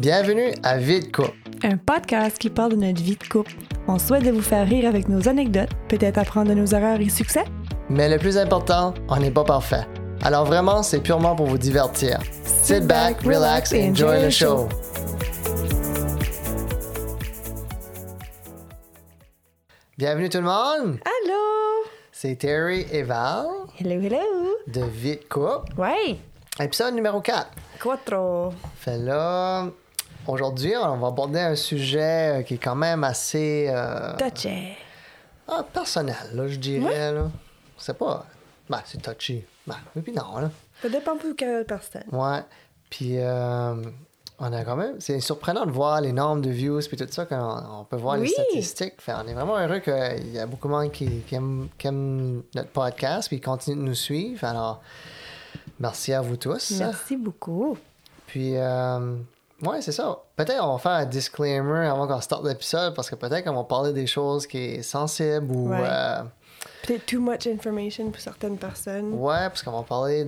Bienvenue à Vie de couple. Un podcast qui parle de notre vie de couple. On souhaite de vous faire rire avec nos anecdotes, peut-être apprendre de nos erreurs et succès. Mais le plus important, on n'est pas parfait. Alors vraiment, c'est purement pour vous divertir. Sit back, relax et enjoy the show. Bienvenue tout le monde. Allô? C'est Terry et Val Hello, hello. de Vie de couple. Ouais. Épisode numéro 4. Quattro. Fait là, aujourd'hui, on va aborder un sujet euh, qui est quand même assez euh, Touché. ah, personnel, là, je dirais. C'est pas. Ben, c'est touchy. Ben, puis non, là. Ça dépend pour quelle personne. Ouais. Puis, euh, on a quand même. C'est surprenant de voir les nombres de views puis tout ça, quand on, peut voir les statistiques. Fait, on est vraiment heureux qu'il y a beaucoup de monde qui, qui, aime, qui aime notre podcast puis qui continue de nous suivre. Alors, merci à vous tous. Merci beaucoup. Puis, euh, ouais, c'est ça. Peut-être on va faire un disclaimer avant qu'on starte l'épisode parce que peut-être qu'on va parler des choses qui sont sensibles ou. Ouais. euh, Peut-être too much information pour certaines personnes. ouais, parce qu'on va parler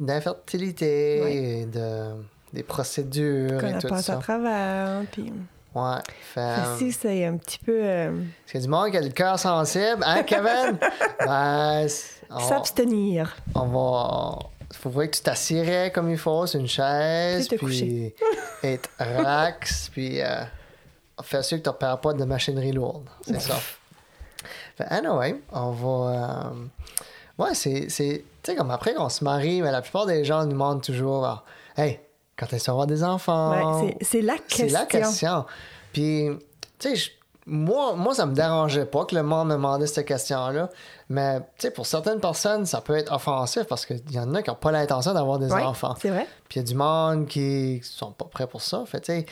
d'infertilité Ouais. et de, des procédures Qu'on et tout ça. à travers. Puis, Ouais. Fait, si c'est un petit peu euh, a du monde qui a le cœur sensible, hein, Kevin? ben, c'est- on, s'abstenir. on va. Il faudrait que tu t'assirais comme il faut sur une chaise, Puis puis être relax, puis euh, faire sûr que tu perds pas de machinerie lourde. C'est ça. Fait, anyway, on va. euh, ouais, c'est. c'est- Tu sais, comme après qu'on se marie, mais la plupart des gens nous demandent toujours ah, Hey, quand est-ce qu'on va avoir des enfants? Ouais, c'est- c'est la C'est question. la question. Puis, tu sais, je- moi, moi, ça me dérangeait pas que le monde me demandait cette question-là. Mais, tu sais, pour certaines personnes, ça peut être offensif parce qu'il y en a qui n'ont pas l'intention d'avoir des Ouais, enfants. c'est vrai. Puis, il y a du monde qui sont pas prêts pour ça. Fait, tu sais,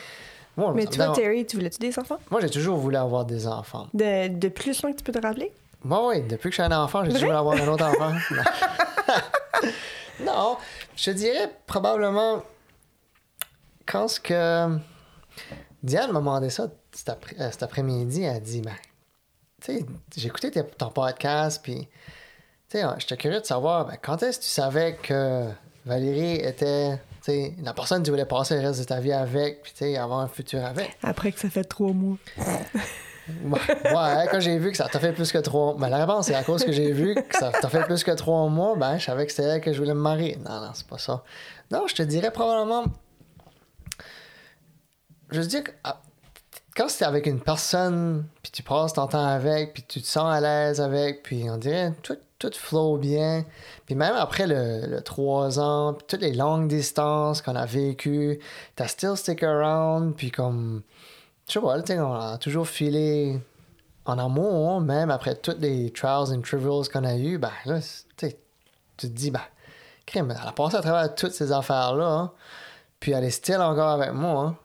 moi, Mais toi, dérange- Terry, tu voulais-tu des enfants? moi, j'ai toujours voulu avoir des enfants. De, de plus loin que tu peux te rappeler? Moi, oui, depuis que je suis un enfant, j'ai toujours voulu avoir un autre enfant. non. non, je te dirais probablement quand ce que Diane m'a demandé ça cet, après- euh, cet après-midi, elle a dit, ben, tu sais, j'ai écouté tes- ton podcast, puis, tu sais, j'étais curieux de savoir, ben, quand est-ce que tu savais que Valérie était, tu sais, la personne que tu voulais passer le reste de ta vie avec, puis, tu sais, avoir un futur avec? Après que ça fait trois mois. Ouais, ouais, quand j'ai vu que ça t'a fait plus que trois Ben, la réponse, c'est à cause que j'ai vu que ça t'a fait plus que trois mois, ben, je savais que c'était elle que je voulais me marier. Non, non, c'est pas ça. Non, je te dirais probablement. Je veux dire que ah, quand c'est avec une personne, puis tu passes ton temps avec, puis tu te sens à l'aise avec, puis on dirait tout, tout flow bien. Puis même après le, le trois ans, puis toutes les longues distances qu'on a vécues, t'as still stick around, puis comme je sais on a toujours filé en amour, même après toutes les trials and trivials qu'on a eu, ben là, tu te dis, ben, crème, elle a passé à travers toutes ces affaires-là, hein, puis elle est still encore avec moi, hein.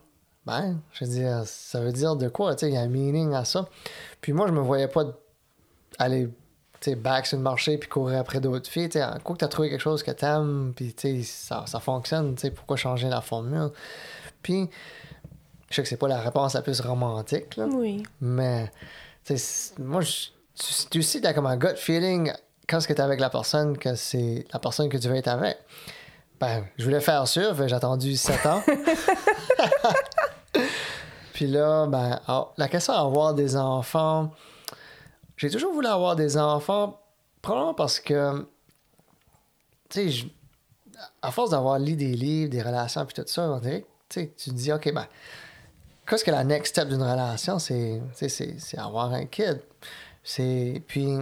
Ben, je veux dire, ça veut dire de quoi, tu sais, il y a un meaning à ça. Puis moi, je me voyais pas aller, tu sais, back sur le marché puis courir après d'autres filles, tu coup que t'as trouvé quelque chose que puis tu sais, ça, ça fonctionne, tu pourquoi changer la formule? Puis, je sais que c'est pas la réponse la plus romantique, là, Oui. mais tu moi, je- tu, tu sais, t'as comme un gut feeling quand ce que t'es avec la personne que c'est la personne que tu veux être avec. Ben, je voulais faire sûr, j'ai attendu 7 ans. Puis là, ben, ah, la question d'avoir des enfants, j'ai toujours voulu avoir des enfants, probablement parce que, tu sais, à force d'avoir lu des livres, des relations, puis tout ça, on dirait tu te dis, OK, ben, qu'est-ce que la next step d'une relation, c'est, avoir un kid. Puis,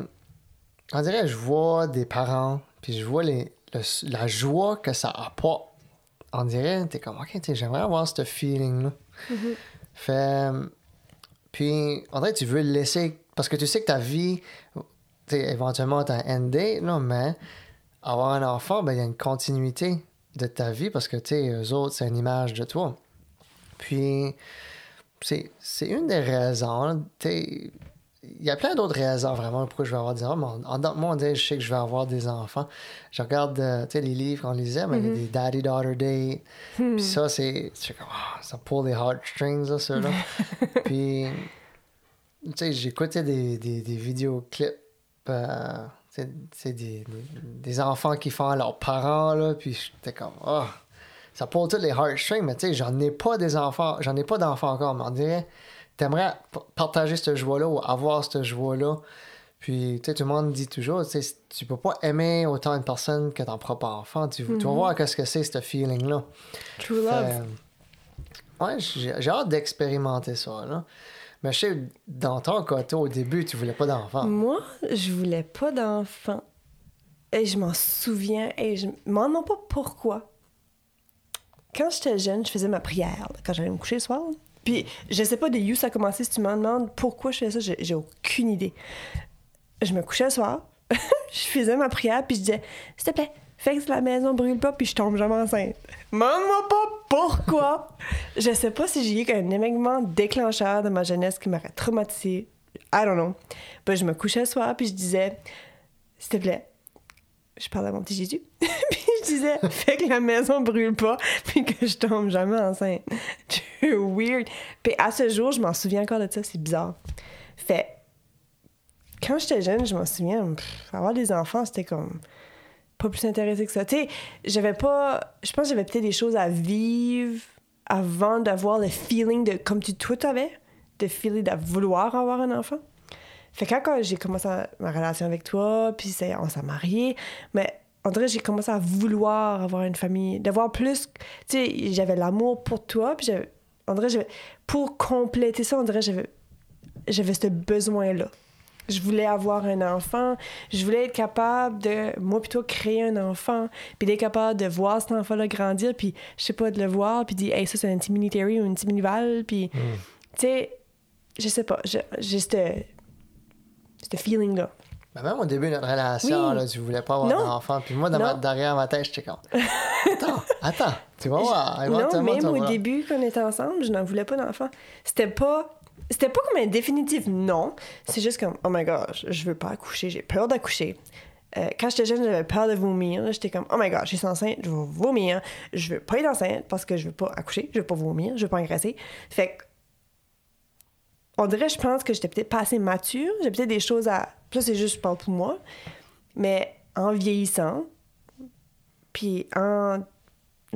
on dirait, je vois des parents, puis je vois les, le- la joie que ça apporte. On dirait, t'es comme, OK, j'aimerais avoir ce feeling-là. Fait, puis, dirait que tu veux le laisser, parce que tu sais que ta vie, éventuellement, t'as un end date, là, mais avoir un enfant, ben, il y a une continuité de ta vie, parce que, tu sais, eux autres, c'est une image de toi. Puis, c'est une des raisons. Il y a plein d'autres raisons vraiment pourquoi je vais avoir des enfants. En, dedans de moi, on dirait je sais que je vais avoir des enfants. Je regarde euh, les livres qu'on lisait, mais il y a des daddy-daughter dates. Puis ça, c'est. comme, ah, ça pull les heartstrings, là, ceux-là. Puis, tu sais, j'écoutais des, des, des vidéoclips. euh, des, des, des enfants qui font à leurs parents, là. Puis j'étais comme, ah. ça pull tous les heartstrings, mais tu sais, j'en ai pas des enfants, j'en ai pas d'enfants encore, mais on dirait, t'aimerais partager cette joie-là ou avoir cette joie-là? Puis, tu sais, tout le monde dit toujours, tu sais, tu peux pas aimer autant une personne que ton propre enfant. Tu, tu vas voir qu'est-ce que c'est, ce feeling-là. True love. Fait, ouais, j'ai hâte d'expérimenter ça, là. Mais je sais, dans ton cas, toi, au début, tu voulais pas d'enfant. Moi, je voulais pas d'enfant. Et je m'en souviens. Et je m'en demande pas pourquoi. Quand j'étais jeune, je faisais ma prière là, quand j'allais me coucher le soir. là. Puis je sais pas de où ça a commencé. Si tu me demandes pourquoi je faisais ça, j'ai aucune idée. Je me couchais le soir, je faisais ma prière, puis je disais S'il te plaît, fais que la maison brûle pas, puis je tombe jamais enceinte. Demande-moi pas pourquoi. je sais pas si j'ai eu un événement déclencheur de ma jeunesse qui m'aurait traumatisé. I don't know. Puis je me couchais le soir, puis je disais S'il te plaît, je parlais à mon petit Jésus. disais, fais que la maison brûle pas, puis que je tombe jamais enceinte. C'est weird. Puis à ce jour, je m'en souviens encore de ça, c'est bizarre. Fait, quand j'étais jeune, je m'en souviens, avoir des enfants, c'était comme pas plus intéressé que ça. Tu sais, j'avais pas. Je pense que j'avais peut-être des choses à vivre avant d'avoir le feeling de, comme tu, toi, t'avais, de feeling de vouloir avoir un enfant. Fait que quand, j'ai commencé ma relation avec toi, puis on s'est mariés, mais on dirait j'ai commencé à vouloir avoir une famille, d'avoir plus... Tu sais, j'avais l'amour pour toi, puis j'avais... On dirait. Pour compléter ça, on dirait j'avais... J'avais ce besoin-là. Je voulais avoir un enfant, je voulais être capable de, moi plutôt, créer un enfant, puis d'être capable de voir cet enfant-là grandir, puis, je sais pas, de le voir, puis dire, hey, ça, c'est un petit mini-Terry ou une petite mini-Val, puis, tu sais, je sais pas, j'ai ce feeling-là. Mais même au début de notre relation, Oui. là, tu voulais pas avoir d'enfant. Puis moi, dans Non. ma- derrière ma tête, j'étais comme Attends, attends, tu vas voir. Non, même au voir. début, quand on était ensemble, je n'en voulais pas d'enfant. C'était pas. C'était pas comme un définitif non. C'est juste comme, oh my gosh, je veux pas accoucher, j'ai peur d'accoucher. Euh, quand j'étais jeune, j'avais peur de vomir. J'étais comme, oh my gosh, je suis enceinte, je vais vomir. Je veux pas être enceinte parce que je veux pas accoucher, je veux pas vomir, je veux pas engraisser. Fait que, on dirait, je pense que j'étais peut-être pas assez mature. J'ai peut-être des choses à. Ça, c'est juste, je parle pour moi. Mais en vieillissant, puis en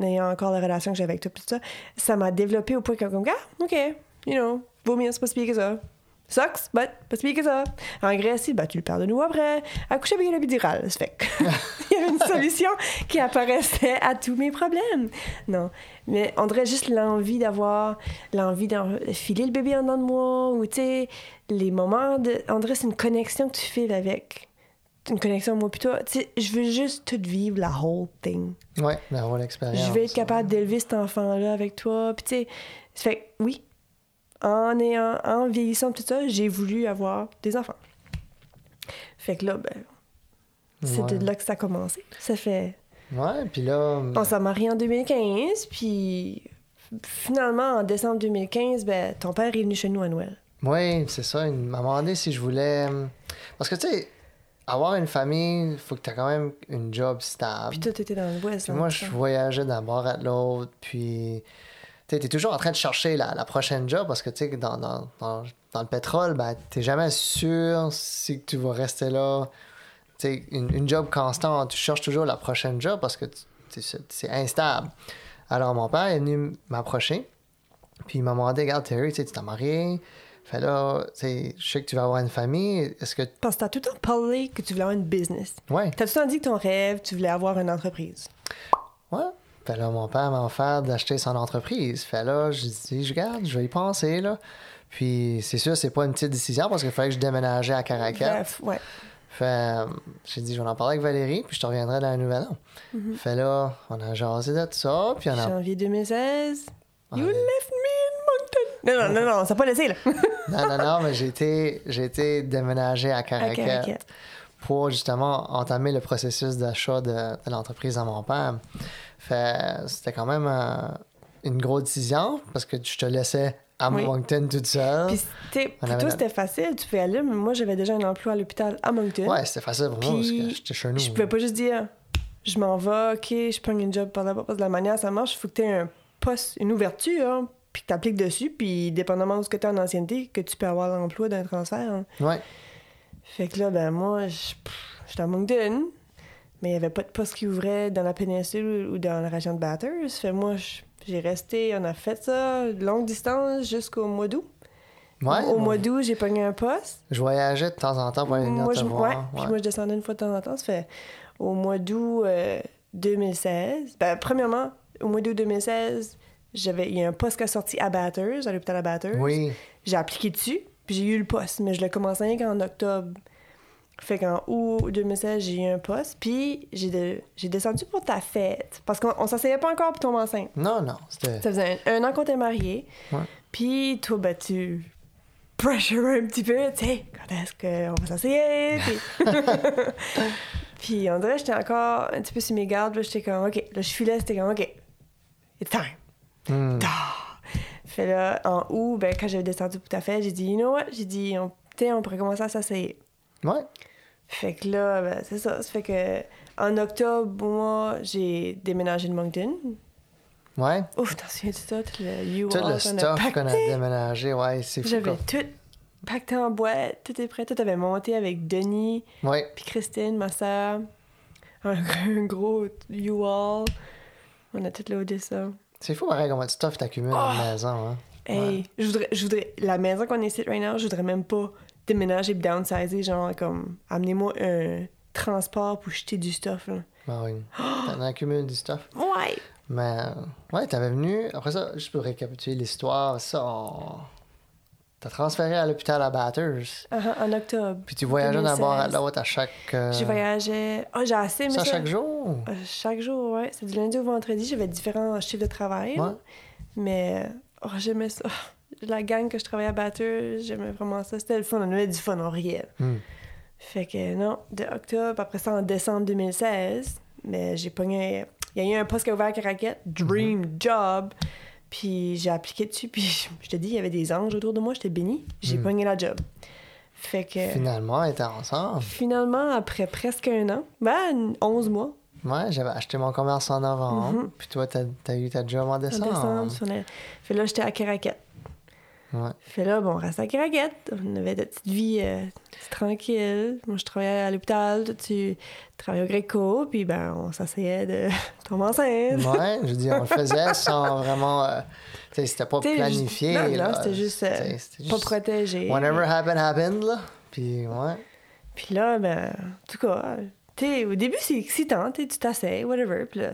ayant encore la relation que j'avais avec toi, tout ça, ça m'a développé au point que, comme, ah, OK, you know, vomir, c'est pas que ça. Sucks, but pas si pire que ça. Engraisser, bah, tu le perds de nouveau après. Accoucher avec une épidurale. Ça fait il y avait une solution qui apparaissait à tous mes problèmes. Non. Mais on dirait juste l'envie d'avoir, l'envie de filer le bébé en dedans de moi, ou tu sais, les moments de. On dirait c'est une connexion que tu files avec. Une connexion, moi, plutôt. Tu sais, je veux juste tout vivre, la whole thing. Ouais, d'avoir l'expérience. Je vais être capable d'élever cet enfant-là avec toi. Puis tu sais, ça fait oui, en, ayant, en vieillissant tout ça, j'ai voulu avoir des enfants. Fait que là, ben, c'est Ouais. de là que ça a commencé. Ça fait... Ouais, puis là, On s'est mariés en 2015, puis finalement, en décembre 2015, ben, ton père est venu chez nous à Noël. oui, c'est ça. Il m'a demandé si je voulais. Parce que, tu sais, avoir une famille, il faut que tu aies quand même une job stable. Puis toi, t'étais dans l'Ouest. Hein, moi, je voyageais d'un bord à l'autre, puis tu es toujours en train de chercher la, la prochaine job parce que tu dans, dans, dans, dans le pétrole, ben, t'es jamais sûr si tu vas rester là. Tu une, une job constante, tu cherches toujours la prochaine job parce que tu- tu- c'est instable. Alors, mon père est venu m'approcher, puis il m'a demandé Regarde, Terry, tu tu t'es marié, fait là, tu je sais que tu vas avoir une famille, est-ce que. Parce que t'as tout le temps parlé que tu voulais avoir une business. Ouais, T'as tout le temps dit que ton rêve, tu voulais avoir une entreprise. Ouais. Fait là, mon père m'a offert d'acheter son entreprise. Fait là, je dis, je garde, je vais y penser, là. Puis, c'est sûr, c'est pas une petite décision parce qu'il fallait que je déménageais à Caracal. Bref, ouais. Fait, euh, j'ai dit, je vais en parler avec Valérie, puis je te reviendrai dans la nouvelle an. Fait là, on a jasé de tout ça, puis on a. Janvier 2016. You left me in Moncton. Non, non, non, non, ça n'a pas laissé, là. Non, non, non, mais j'ai été, j'ai été déménagé à Caracal. pour justement entamer le processus d'achat de, de l'entreprise à mon père. Fait, c'était quand même euh, une grosse décision parce que je te laissais à Oui. Moncton toute seule. Puis, tu toi, c'était facile, tu pouvais aller, mais moi, j'avais déjà un emploi à l'hôpital à Moncton. Ouais, c'était facile pour moi parce que Puis, j'étais chez nous. Je pouvais pas juste dire, je m'en vais, ok, je prends une job par là-bas. Parce que la manière ça marche, il faut que tu aies un poste, une ouverture, hein, puis que tu appliques dessus, puis dépendamment de ce que tu as en ancienneté, que tu peux avoir l'emploi d'un transfert. hein. Ouais. Fait que là, ben moi, j'étais à Moncton. Mais il n'y avait pas de poste qui ouvrait dans la péninsule ou dans la région de Bathurst. Fait moi, j'ai resté, on a fait ça longue distance jusqu'au mois d'août. Ouais, Au moi, mois d'août, j'ai pogné un poste. Je voyageais de temps en temps pour aller Moi je, voir. ouais, puis moi, je descendais une fois de temps en temps. Ça fait au mois d'août euh, 2016. Ben, premièrement, au mois d'août 2016, j'avais, il y a un poste qui a sorti à Bathurst, à l'hôpital à Bathurst. Oui, J'ai appliqué dessus, puis j'ai eu le poste, mais je l'ai commencé rien qu'en octobre. Fait qu'en août 2016, j'ai eu un poste, puis j'ai, de- j'ai descendu pour ta fête. Parce qu'on on s'asseyait pas encore pour tomber enceinte. non, non, c'était... Ça faisait un, un an qu'on était mariés. Ouais. Puis toi, ben, tu pressure un petit peu, tu sais, quand est-ce qu'on va s'asseoir? Puis... puis on dirait j'étais encore un petit peu sur mes gardes. Là, j'étais comme, OK. Là, je filais, c'était comme, OK, it's time. Ah! Fait là, en août, ben, quand j'avais descendu pour ta fête, j'ai dit, you know what? J'ai dit, on, on pourrait commencer à s'asseoir. Ouais, Fait que là, ben, c'est ça. Ça fait que en octobre, moi, j'ai déménagé de Moncton. ouais. Ouf, t'en souviens de ça? Tout le U-Haul Tout le stuff qu'on a déménagé, ouais, c'est fou. J'avais tout pacté en boîte, tout est prêt. Tout avait monté avec Denis, Ouais, puis Christine, ma soeur. Un, un gros U-Haul. On a tout loadé ça. c'est fou pareil comment de stuff t'accumules dans la maison, hein. Hey, je voudrais, je voudrais. La maison qu'on est ici right now, je voudrais même pas déménager et downsizer, genre comme amenez-moi un transport pour jeter du stuff. Là. Ben oui. T'en accumules du stuff? Ouais! Mais, ouais, t'avais venu. Après ça, juste pour récapituler l'histoire, ça, on... T'as transféré à l'hôpital à Bathurst. Uh-huh, en octobre. Puis tu voyageais d'un bord à 2016. l'autre à chaque. euh, J'ai voyagé. Oh, j'ai assez aimé Ça, ça. chaque jour? Euh, chaque jour, ouais. C'est du lundi au vendredi. J'avais différents chiffres de travail. Ouais. Mais oh, j'aimais ça. La gang que je travaillais à Bathurst, j'aimais vraiment ça. C'était le fun. On avait du fun, on riait. Hmm. Fait que non, de octobre, après ça en décembre 2016, mais j'ai pogné. Il y a eu un poste qui a ouvert à Caraquette, Dream Job. Puis j'ai appliqué dessus, puis je te dis, il y avait des anges autour de moi, j'étais bénie. J'ai Hmm. pogné la job. Fait que Finalement, on était ensemble. finalement, après presque un an, ben 11 mois, Ouais, j'avais acheté mon commerce en novembre. Mhm. Puis toi, t'as as eu ta job en en décembre. décembre, sur la- fait là, j'étais à Caraquette. Ouais. Fait là, bon, on restait à. On avait de petites vies euh, tranquilles. Moi, je travaillais à l'hôpital. Toi, tu travaillais au Greco. Puis, ben, on s'asseyait de tomber enceinte. Ouais, je veux dire, on le faisait sans vraiment. euh, tu sais, c'était pas T'sais, planifié. juste- non, non, là. c'était juste, euh, Pas protégé. Whatever happened, happened, là. Puis, ouais. Puis là, ben, en tout cas, tu sais, au début, c'est excitant. Tu t'asseyes, whatever. Puis là,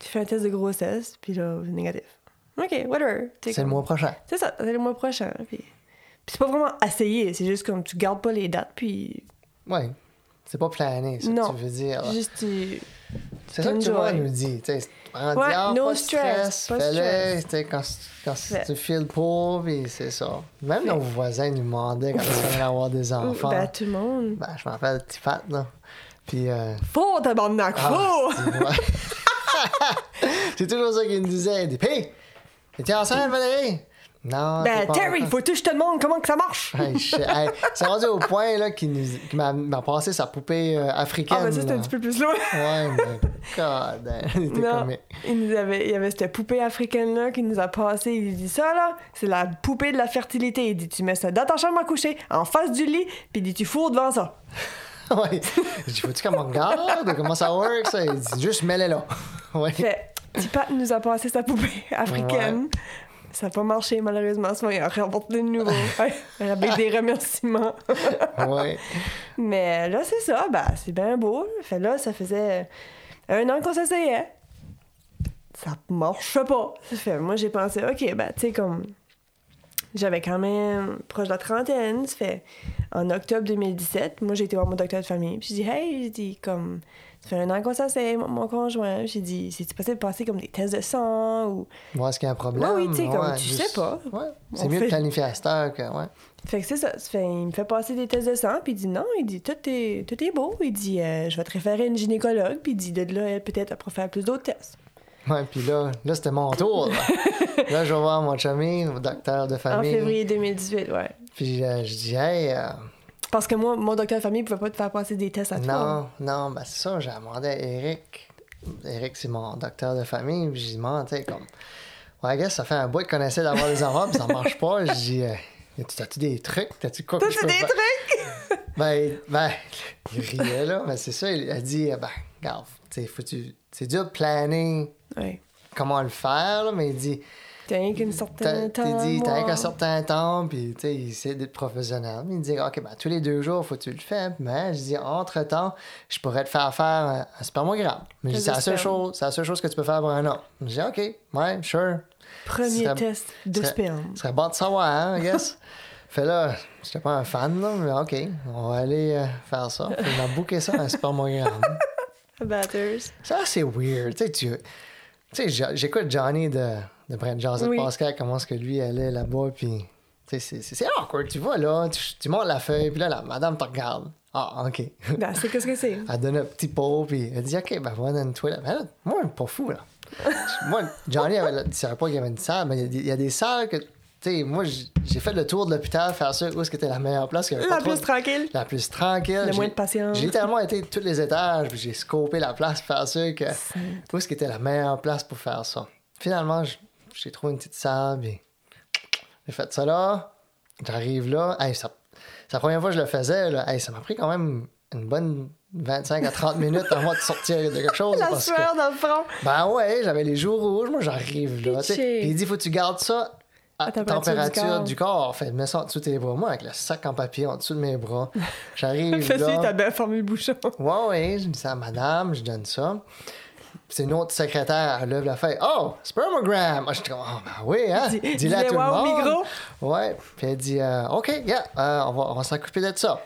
tu fais un test de grossesse. Puis là, négatif. OK, whatever. T'sais, C'est le mois prochain. C'est ça, c'est le mois prochain. Puis, puis c'est pas vraiment essayer. C'est juste comme tu gardes pas les dates. Puis Ouais. C'est pas plané, ça, Non. que tu veux dire. juste tu. C'est ça que tout le monde nous dit. Tu sais, prends Ouais, diable, no pas stress, stress, fais-le. stress. tu sais, Quand, quand Fait. tu files pour, puis c'est ça. Même nos voisins nous demandaient quand ils allaient avoir des enfants. Ben, tout le monde. Ben, je m'appelle Petit Fat, là. Puis, euh, Faut, tabarnak, ah, faut! c'est- ouais. c'est toujours ça qu'ils nous disaient. Des Hey, t'es enceinte, Valérie? Non. ben, Terry, encore. faut que je te demande comment que ça marche! Hey, je- hey, c'est rendu au point là, qu'il nous- m'a passé sa poupée euh, africaine. Ah, ben ça, c'était un petit peu plus loin. Ouais, mais God, damn, il était Non, comique. il, nous avait, il y avait cette poupée africaine-là qui nous a passé. Il dit ça, là, c'est la poupée de la fertilité. Il dit, tu mets ça dans ta chambre à coucher, en face du lit, puis il dit, tu fourres devant ça. ouais. Je dis, faut-tu qu'on me regarde? Comment ça work, ça? Il dit, juste mets-les là. ouais. Fait, petit Pat nous a passé sa poupée africaine. Ça n'a pas marché, malheureusement. Souvent, il a remporté de nouveau. Avec des remerciements. ouais. Mais là, c'est ça. Ben, c'est bien beau. Fait là, ça faisait un an qu'on s'essayait. Ça marche pas. Fait, moi, j'ai pensé, OK, ben, tu sais, comme. J'avais quand même proche de la trentaine. Ça fait en octobre 2017, moi, j'ai été voir mon docteur de famille. Puis j'ai dit, hey, j'ai dit, comme. Ça fait un an qu'on s'essaye, mon, mon conjoint. J'ai dit, c'est-tu possible de passer comme des tests de sang ou. Voir ce qu'il y a un problème? Ouais, oui, tu sais, comme ouais, tu juste- sais pas. Ouais. C'est mieux fait- de planifier à cette heure que. Ouais. Fait que c'est ça. Fait, il me fait passer des tests de sang, puis il dit non, il dit tout est, tout est beau. Il dit euh, je vais te référer à une gynécologue, puis il dit de là, elle, peut-être, elle pourra faire plus d'autres tests. Ouais, puis là, là c'était mon tour. Là. Là, je vais voir mon chummy, mon docteur de En famille. février 2018, ouais. Puis euh, je dis, hey, euh, Parce que moi, mon docteur de famille pouvait pas te faire passer des tests à toi. non, non, ben c'est ça, j'ai demandé à Eric. Eric, c'est mon docteur de famille. Puis j'ai demandé, tu sais, comme, ouais, gars, ça fait un bout qu'on essaie d'avoir des enfants, puis ça marche pas. Je dis, euh, t'as-tu des trucs? T'as-tu quoi T'as-tu des trucs? Ben, ben, il riait là, mais c'est ça, il a dit, euh, ben, regarde. C'est dur de planer Ouais. comment le faire, là, mais il dit. T'as rien qu'une T'as certaine t'as temps. dit, t'as rien qu'un certain temps, puis tu sais, il essaie d'être professionnel. Il dit, OK, ben, tous les deux jours, faut que tu le fais. Mais je dis, entre-temps, je pourrais te faire faire un, un spermogramme. Mais c'est la, seule chose, c'est la seule chose que tu peux faire pour un homme. Je dis, OK, ouais, sure. Premier Ça- test de ça- sperme. Ce serait bon de savoir, hein, I guess. fait là, j'étais pas un fan, là, mais OK, on va aller euh, faire ça. Fait, il m'a booké ça, un spermogramme. Batters. C'est assez weird. Tu sais, tu sais, j'écoute Johnny de, de Brent Joseph Oui. Pascal, comment est-ce que lui allait là-bas, puis tu sais, c'est- awkward. Tu vois, là, tu, tu montes la feuille, puis là, la madame te regarde. Ah, OK. Ben, c'est qu'est-ce que c'est? Elle donne un petit pot, puis elle dit, OK, ben, va dans une toilette. Ben là, moi, je suis pas fou, là. moi, Johnny, avait, il savait pas qu'il y avait une salle, mais il y a des, il y a des salles que, tu sais, moi, j'ai fait le tour de l'hôpital, faire ça, où est-ce que était la meilleure place. La pas plus de- tranquille. la plus tranquille. Le moins de patience. J'ai littéralement été tous les étages, puis j'ai scopé la place pour faire sûr que où est-ce qui était la meilleure place pour faire ça. Finalement, j- j'ai trouvé une petite salle, puis j'ai fait ça là. J'arrive là. Hey, ça- c'est la première fois que je le faisais. Là. Hey, ça m'a pris quand même une bonne 25 à 30 minutes avant de sortir de quelque chose. La parce que- sueur dans le front. ben ouais, j'avais les joues rouges. Moi, j'arrive là. il dit, faut que tu gardes ça à, À température température, du corps. du corps. Fait, mets ça en dessous de tes bras. Moi, avec le sac en papier en dessous de mes bras, j'arrive là. t'as bien formé le bouchon. Ouais, ouais, je dis ça à madame, je donne ça. C'est une autre secrétaire, elle lève la feuille. Oh, spermogram! Ah, je dis, oh, ben oui, hein? Dis- Dis-le à tout le wow monde. micro. Ouais, puis elle dit, euh, OK, yeah, euh, on va, on va s'occuper de ça.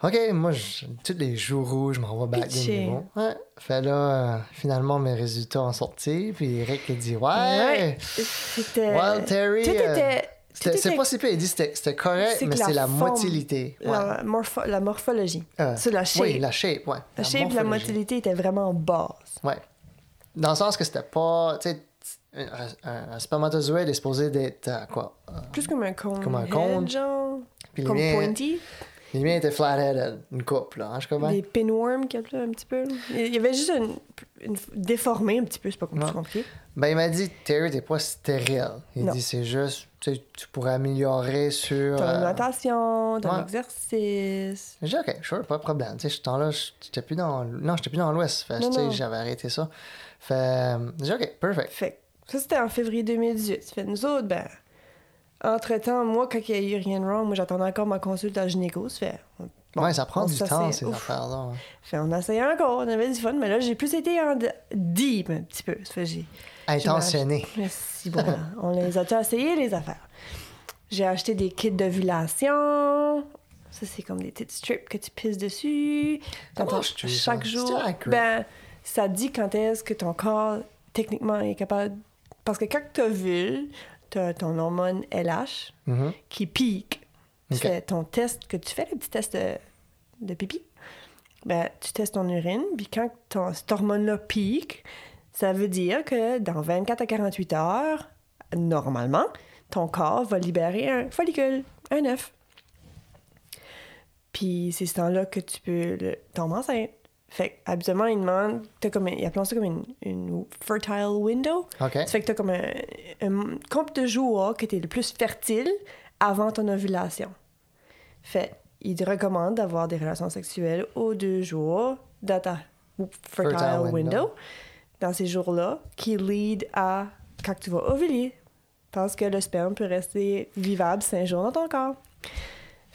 OK, moi, je- tous les jours rouges, je m'envoie back niveau. Ouais. Fait là, euh, finalement, mes résultats ont sorti, puis Eric, il dit, ouais, Ouais. C'était. Well, Terry, c'est pas si pire. Il dit, c'était c'était correct, mais c'est la motilité. Ouais. La, morpho- la morphologie. C'est la shape. Oui, la shape, ouais. la shape, la motilité était vraiment basse. Ouais. Dans le sens que c'était pas. Tu sais, un, un- un spermatozoïde est supposé d'être euh, quoi? Euh, Plus comme un cône. Comme un genre. Puis les Comme miens- pointy. Les miens étaient flatheaded, une coupe, là. Hein, je comprends. Des pinworms là, un petit peu. là. Il y avait juste une, une déformé un petit peu, c'est pas comme compliqué. Ben, il m'a dit, Terry, t'es pas stérile. Il Non. dit, c'est juste, tu pourrais améliorer sur. Ton euh, alimentation, ton ouais. exercice. J'ai dit, OK, sure, pas de problème. Tu sais, ce temps-là, j'étais plus dans. Non, j'étais plus dans l'Ouest. J'avais arrêté ça. Fait, euh, j'ai OK, perfect. Fait que ça, c'était en février 2018. Fait nous autres, ben, entre-temps, moi, quand il y a eu rien de wrong, moi, j'attendais encore ma consulte à gynéco. Ça fait, bon, ouais, ça prend on du temps, ces affaires-là. fait, on essayait encore, on avait du fun, mais là, j'ai plus été en deep un petit peu. Ça fait, j'ai... Intentionné. Merci, bon, on les a essayé, les affaires? J'ai acheté des kits d'ovulation. Ça, c'est comme des petites strips que tu pisses dessus. Chaque jour. Ben, ça dit quand est-ce que ton corps, techniquement, est capable. Parce que quand tu ovules, tu as ton hormone LH Mhm. qui pique. Tu Ok. fais ton test que tu fais, le petit test de, de pipi. Ben, tu testes ton urine, puis quand ton, cette hormone-là pique, ça veut dire que dans 24 à 48 heures, normalement, ton corps va libérer un follicule, un œuf. Puis c'est ce temps-là que tu peux tomber enceinte. Fait que, habituellement, ils demandent, t'as comme, un- ils appellent ça comme une, une fertile window. OK. Ça fait que t'as comme un, un compte de jours que t'es le plus fertile avant ton ovulation. Fait, ils te recommandent d'avoir des relations sexuelles aux deux jours dans ta fertile, Fertile window. window, dans ces jours-là, qui lead à quand tu vas ovuler. Parce que le sperme peut rester vivable cinq jours dans ton corps.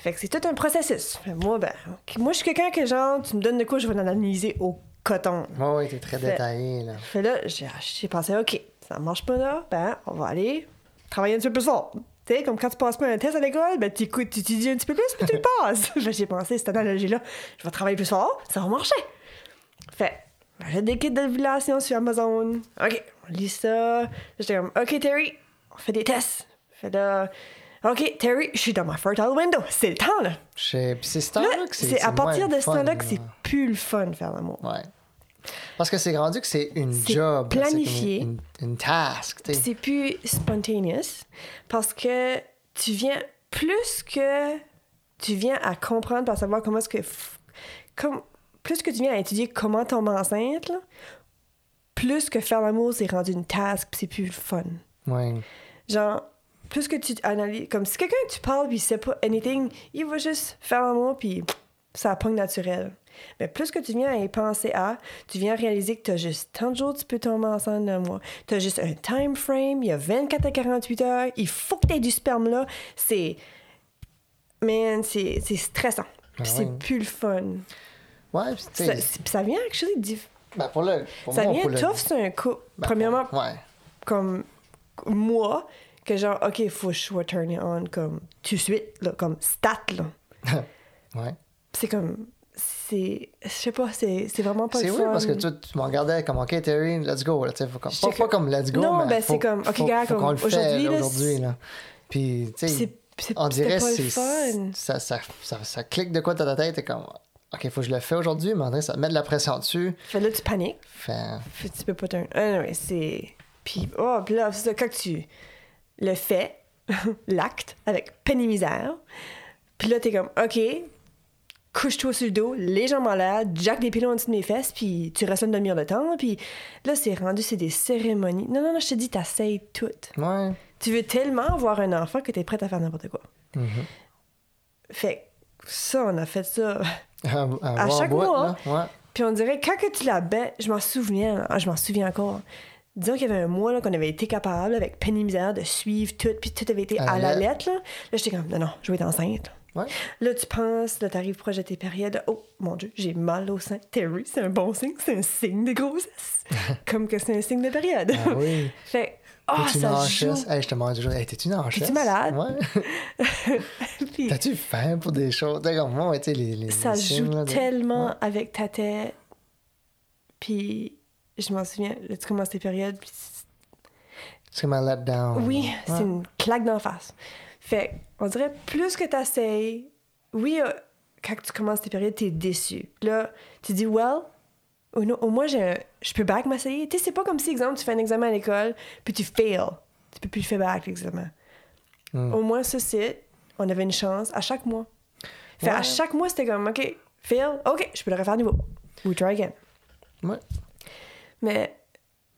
Fait que c'est tout un processus. Fait, moi, ben, moi, je suis quelqu'un que, genre, tu me donnes de quoi, je vais l'analyser au coton. Ouais, ouais, t'es très Fait- détaillé, là. Fait là, j'ai j'ai pensé, OK, ça marche pas là, ben, on va aller travailler un petit peu plus fort. Tu sais, comme quand tu passes pas un test à l'école, ben, tu écoutes, tu étudies un petit peu plus, puis tu le passes. Que j'ai pensé, cette analogie-là, je vais travailler plus fort, ça va marcher. Fait, ben, j'ai des kits d'ovulation sur Amazon. OK, on lit ça. J'étais comme, OK, Terry, on fait des tests. Fait là, OK, Terry, je suis dans ma fertile window. C'est le temps, là. C'est ce Là, temps-là que c'est. c'est à partir de ce temps-là que c'est plus le fun de faire l'amour. Ouais. Parce que c'est rendu que c'est une job. planifié. Une, une task, Puis sais. c'est plus spontaneous parce que tu viens plus que tu viens à comprendre à savoir comment est-ce que comme plus que tu viens à étudier comment tomber enceinte là, plus que faire l'amour c'est rendu une task c'est plus le fun Ouais. genre plus que tu analyses comme si quelqu'un que tu parles puis il sait pas anything il va juste faire l'amour puis ça pogne naturel Mais plus que tu viens à y penser à, tu viens à réaliser que tu as juste tant de jours, tu peux tomber enceinte d'un mois. Tu as juste un time frame, il y a 24 à 48 heures, il faut que tu aies du sperme là. C'est. Man, c'est stressant. Puis Ah c'est plus le fun. Ouais, puis tu Ça, ça vient quelque chose de ben, pour le. Pour Ça moi, vient pour le- tough sur un couple. ben, Premièrement, pour- Ouais. comme moi, que genre, OK, faut que je turn on comme tout de suite, là, comme stat, là. ouais. C'est comme. C'est. Je sais pas, c'est c'est vraiment pas C'est le oui fun. parce que tu, tu me regardais comme OK Terry, let's go. Là, tu sais, faut comme, pas, pas que- comme let's go, Non, mais ben, c'est comme, OK, gars, comme aujourd'hui, là, aujourd'hui là. Puis tu sais, c'est- c'est- on dirait pas c'est fun. ça, ça, ça, ça clique de quoi dans ta tête, t'es comme OK, faut que je le fais aujourd'hui, mais ça te met de la pression dessus. Fait là, tu paniques. Fait Fait tu peux pas turn. Anyway, c'est. Puis, oh, puis là, c'est ça, quand tu le fais, l'acte, avec peine et misère, puis là, t'es comme, OK, couche-toi sur le dos, les jambes en l'air, jack des pilons en dessous de mes fesses, puis tu restes une demi-heure de temps, puis là, c'est rendu, c'est des cérémonies. Non, non, non, je te dis, t'essayes tout. ouais. Tu veux tellement avoir un enfant que t'es prête à faire n'importe quoi. Mhm. Fait ça, on a fait ça. À, chaque bout, mois. Puis on dirait, quand que tu la bais, je m'en souviens. Ah, je m'en souviens encore. Disons qu'il y avait un mois qu'on avait été capable, avec peine et misère, de suivre tout, puis tout avait été À à, la lettre. Là, là j'étais comme, non, non, je vais être enceinte. Ouais. Là, tu penses, là, t'arrives proche de tes périodes. Oh, mon Dieu, j'ai mal au sein. Terry, c'est un bon signe, c'est un signe de grossesse. Comme que c'est un signe de période. Ah oui. fait, oh, T'es-tu une ça joue. Hey, je te demande toujours, hey, t'es-tu une enchesse? T'es-tu malade? Ouais. Puis T'as-tu faim pour des choses? Comme moi, tu sais, les, les. ça les joue là, tellement Ouais. avec ta tête. Puis je m'en souviens, là, tu commences tes périodes, puis C'est comme un letdown. Oui, Ouais. c'est une claque d'en face. Fait on dirait plus que t'essayes, oui, euh, quand tu commences tes périodes, t'es déçu. Là, tu dis, well, au, no- au moins, j'ai un- je peux back m'essayer. Tu sais, c'est pas comme si, exemple, tu fais un examen à l'école, puis tu fail. Tu peux plus le faire back, l'examen. Mm. Au moins, ça, c'est, on avait une chance à chaque mois. Fait à Ouais. chaque mois, c'était comme, OK, fail, OK, je peux le refaire à nouveau. We try again. Ouais. Mais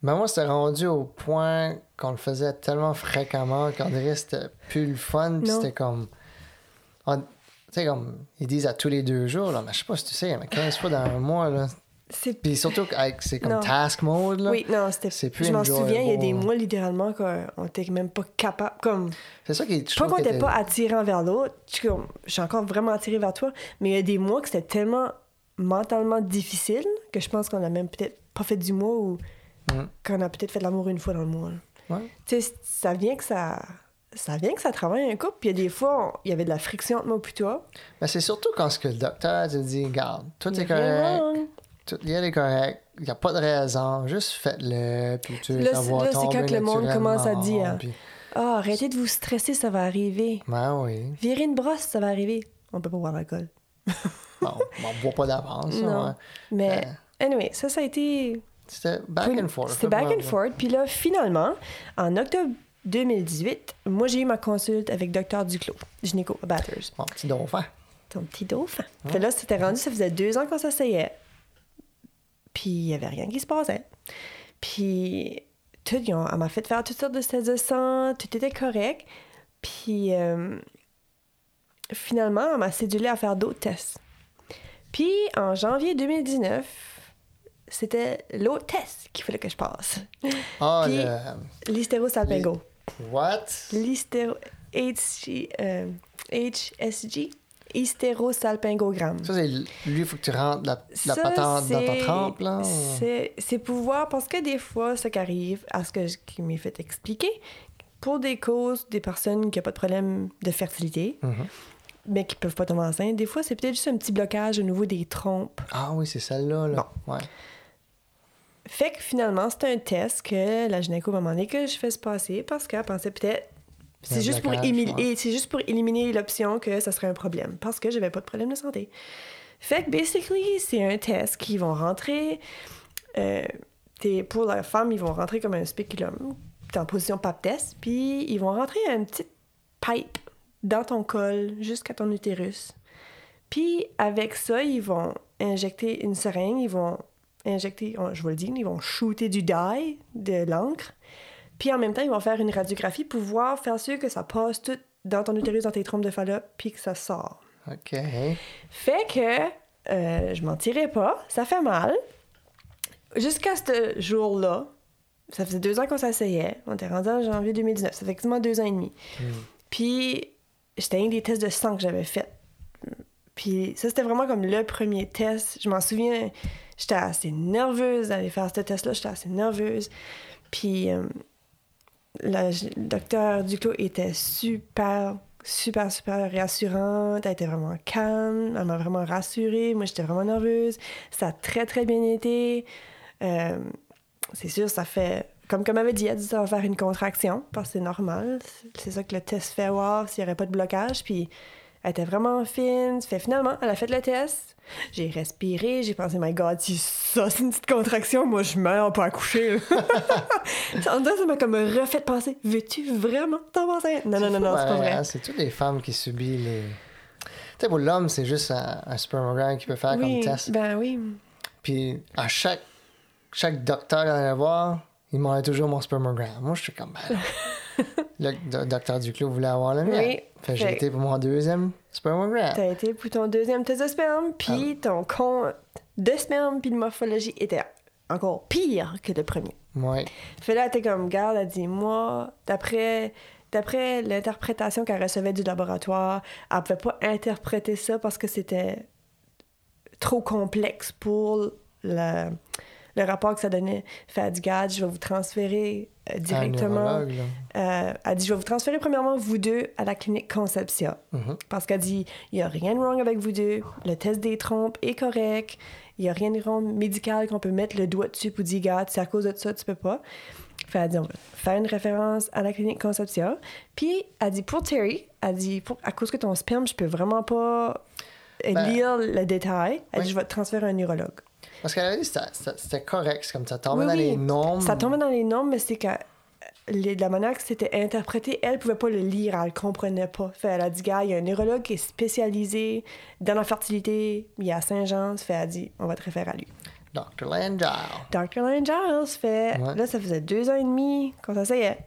Mais moi, c'était rendu au point qu'on le faisait tellement fréquemment qu'on dirait c'était plus le fun. Puis c'était comme. on- Tu sais, comme. Ils disent à tous les deux jours, là. Mais je sais pas si tu sais, mais 15 fois dans un mois, là. c'est Puis surtout c'est comme Non. task mode, là. Oui, non, c'était. C'est plus Je m'en souviens, il y a des mois littéralement qu'on était même pas capable. Comme, C'est ça qui est. pas qu'on que était t'es- pas attiré envers l'autre. Je suis encore vraiment attiré vers toi. Mais il y a des mois que c'était tellement mentalement difficile que je pense qu'on a même peut-être pas fait du mois ou Mm. qu'on a peut-être fait de l'amour une fois dans le mois. Ouais. Tu sais, ça vient que ça. Ça vient que ça travaille un couple. Puis il y a des fois, on- il y avait de la friction entre moi et toi. Mais c'est surtout quand ce que le docteur te dit, regarde, tout est correct. Tout est correct. Il n'y a pas de raison. Juste faites-le. Puis tu Là, c'est- va là, c'est quand le monde commence à dire. puis- Ah, arrêtez de vous stresser, ça va arriver. Ben oui. Virer une brosse, ça va arriver. On peut pas boire d'alcool. Bon, on ne boit pas d'avance. Non. ouais. Mais, anyway, ça, ça a été C'était back and forth. C'était back and forth. Puis là, finalement, en octobre 2018, moi, j'ai eu ma consulte avec Dr. Duclos, gynéco Batters. Mon petit dauphin. Ton petit dauphin. Fait là, c'était rendu, ça faisait deux ans qu'on s'asseyait. Puis il n'y avait rien qui se passait. Puis tout, ils ont- elle m'a fait faire toutes sortes de tests de sang, tout était correct. Puis euh, finalement, elle m'a cédulé à faire d'autres tests. Puis en janvier 2019, c'était l'autre test qu'il fallait que je passe. Ah, Puis- le. L'hystérosalpingo. What? L'hystéro... HG, euh, HSG. Hystérosalpingogramme. Ça, c'est lui, il faut que tu rentres la, la Ça, patente dans ta c'est- trempe, là. C'est, c'est pouvoir, parce que des fois, ce qui arrive, à ce que je- qui m'est fait expliquer, pour des causes, des personnes qui n'ont pas de problème de fertilité, Mhm. Mais qui peuvent pas tomber enceinte, des fois, c'est peut-être juste un petit blocage au niveau des trompes. Ah oui, c'est celle-là, là. Ouais. Fait que finalement, c'est un test que la gynéco m'a demandé que je fasse passer parce qu'elle pensait peut-être. C'est juste, pour blocage, émi- ouais. et c'est juste pour éliminer l'option que ça serait un problème parce que j'avais pas de problème de santé. Fait que, basically, c'est un test qui vont rentrer. euh, t'es- pour la femme, ils vont rentrer comme un spéculum. T'es en position pap test. Puis ils vont rentrer une petite pipe dans ton col jusqu'à ton utérus. Puis avec ça, ils vont injecter une seringue, ils vont injecter, je vous le dis, ils vont shooter du dye, de l'encre. Puis en même temps, ils vont faire une radiographie pour voir, faire sûr que ça passe tout dans ton utérus, dans tes trompes de Fallope, puis que ça sort. OK. Fait que Euh, je m'en tirais pas. Ça fait mal. Jusqu'à ce jour-là, ça faisait deux ans qu'on s'asseyait. On était rendu en janvier 2019. Ça fait effectivement deux ans et demi. Puis, c'était un des tests de sang que j'avais fait. Puis, ça, c'était vraiment comme le premier test. Je m'en souviens, j'étais assez nerveuse d'aller faire ce test-là. J'étais assez nerveuse. Puis, euh, le docteur Duclos était super, super, super rassurante. Elle était vraiment calme. Elle m'a vraiment rassurée. Moi, j'étais vraiment nerveuse. Ça a très, très bien été. Euh, c'est sûr, ça fait. Comme, comme elle avait dit, elle dit ça va faire une contraction, parce que c'est normal. C'est ça que le test fait voir s'il n'y aurait pas de blocage. Puis elle était vraiment fine. Fait finalement, elle a fait le test. J'ai respiré, j'ai pensé, my god, si ça c'est une petite contraction, moi je meurs pas accoucher. ça ça m'a comme refait penser, veux-tu vraiment tomber enceinte? Non, non, non, non, c'est pas vrai. hein, C'est toutes les femmes qui subissent les. Tu sais, pour l'homme, c'est juste un, un spermogramme qu'il peut faire oui, comme test. ben oui. Puis à chaque, chaque docteur à aller voir, il demandait toujours mon spermogramme. Moi, je suis comme, ben, le do- docteur Duclos voulait avoir le mien. Oui. Fait, j'ai été pour mon deuxième spermogramme. T'as été pour ton deuxième test de sperme, puis ton compte de sperme puis de morphologie était encore pire que le premier. Ouais. Fait là, t'es comme, garde, elle dit, moi, d'après, d'après l'interprétation qu'elle recevait du laboratoire, elle pouvait pas interpréter ça parce que c'était trop complexe pour le, le rapport que ça donnait. Fait, elle dit, garde, je vais vous transférer euh, directement. Euh, elle dit, je vais vous transférer premièrement vous deux à la clinique Concepcia. Mhm. Parce qu'elle dit, il n'y a rien de wrong avec vous deux. Le test des trompes est correct. Il n'y a rien de wrong médical qu'on peut mettre le doigt dessus pour dire, gars, c'est à cause de ça, tu peux pas. Fait, elle dit, on va faire une référence à la clinique Concepcia. Puis, elle dit, pour Terry, elle dit, pour, à cause que ton sperme, je peux vraiment pas Ben, lire le détail. Elle oui. dit, je vais te transférer à un neurologue. Parce qu'elle avait dit que c'était- correct. C'est comme ça tombait Oui, dans oui. les normes. Ça tombait dans les normes, mais c'est que les- la manière que c'était interprété, elle pouvait pas le lire, elle le comprenait pas. Fait, elle a dit, gars, il y a un neurologue qui est spécialisé dans la fertilité, il est à Saint-Jean, fait, elle a dit, on va te référer à lui. Dr. Langell. Dr. Lane Giles fait, Ouais. là, ça faisait deux ans et demi qu'on s'essayait.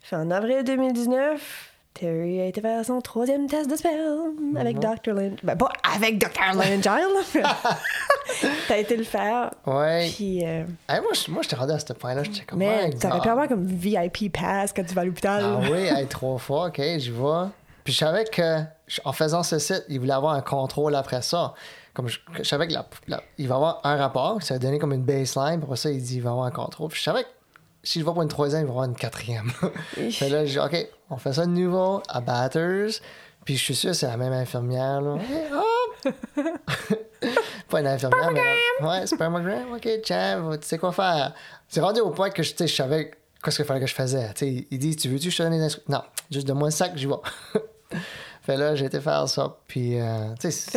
Fait, en avril 2019, Terry a été faire son troisième test de sperme avec Dr. Lane. Ben, pas avec Dr. Lane Giles, T'as été le faire. Ouais. Puis, euh, Hey, moi, je- moi, j'étais rendu à ce point-là. J'étais comme, mais t'aurais pu avoir comme VIP pass quand tu vas à l'hôpital. Ah oui, hey, trois fois, ok, je vois. Puis je savais que en faisant ce site, il voulait avoir un contrôle après ça. Comme je, savais que la- la- il va avoir un rapport, ça va donner comme une baseline, puis après ça, il dit il va avoir un contrôle. Puis je savais que si je vais pour une troisième, il va avoir une quatrième. fait là, j'ai dit, ok, on fait ça de nouveau à Batters. Puis je suis sûr que c'est la même infirmière, là. Pas une infirmière, mais. Ouais, spermogramme, ok, tiens, tu sais quoi faire? C'est rendu au point que je, savais qu'est-ce qu'il fallait que je faisais. Tu sais, il dit, tu veux-tu que je te donne des instructions? Non, juste de moi le sac, j'y vais. fait là, j'ai été faire ça. Puis, euh, tu sais,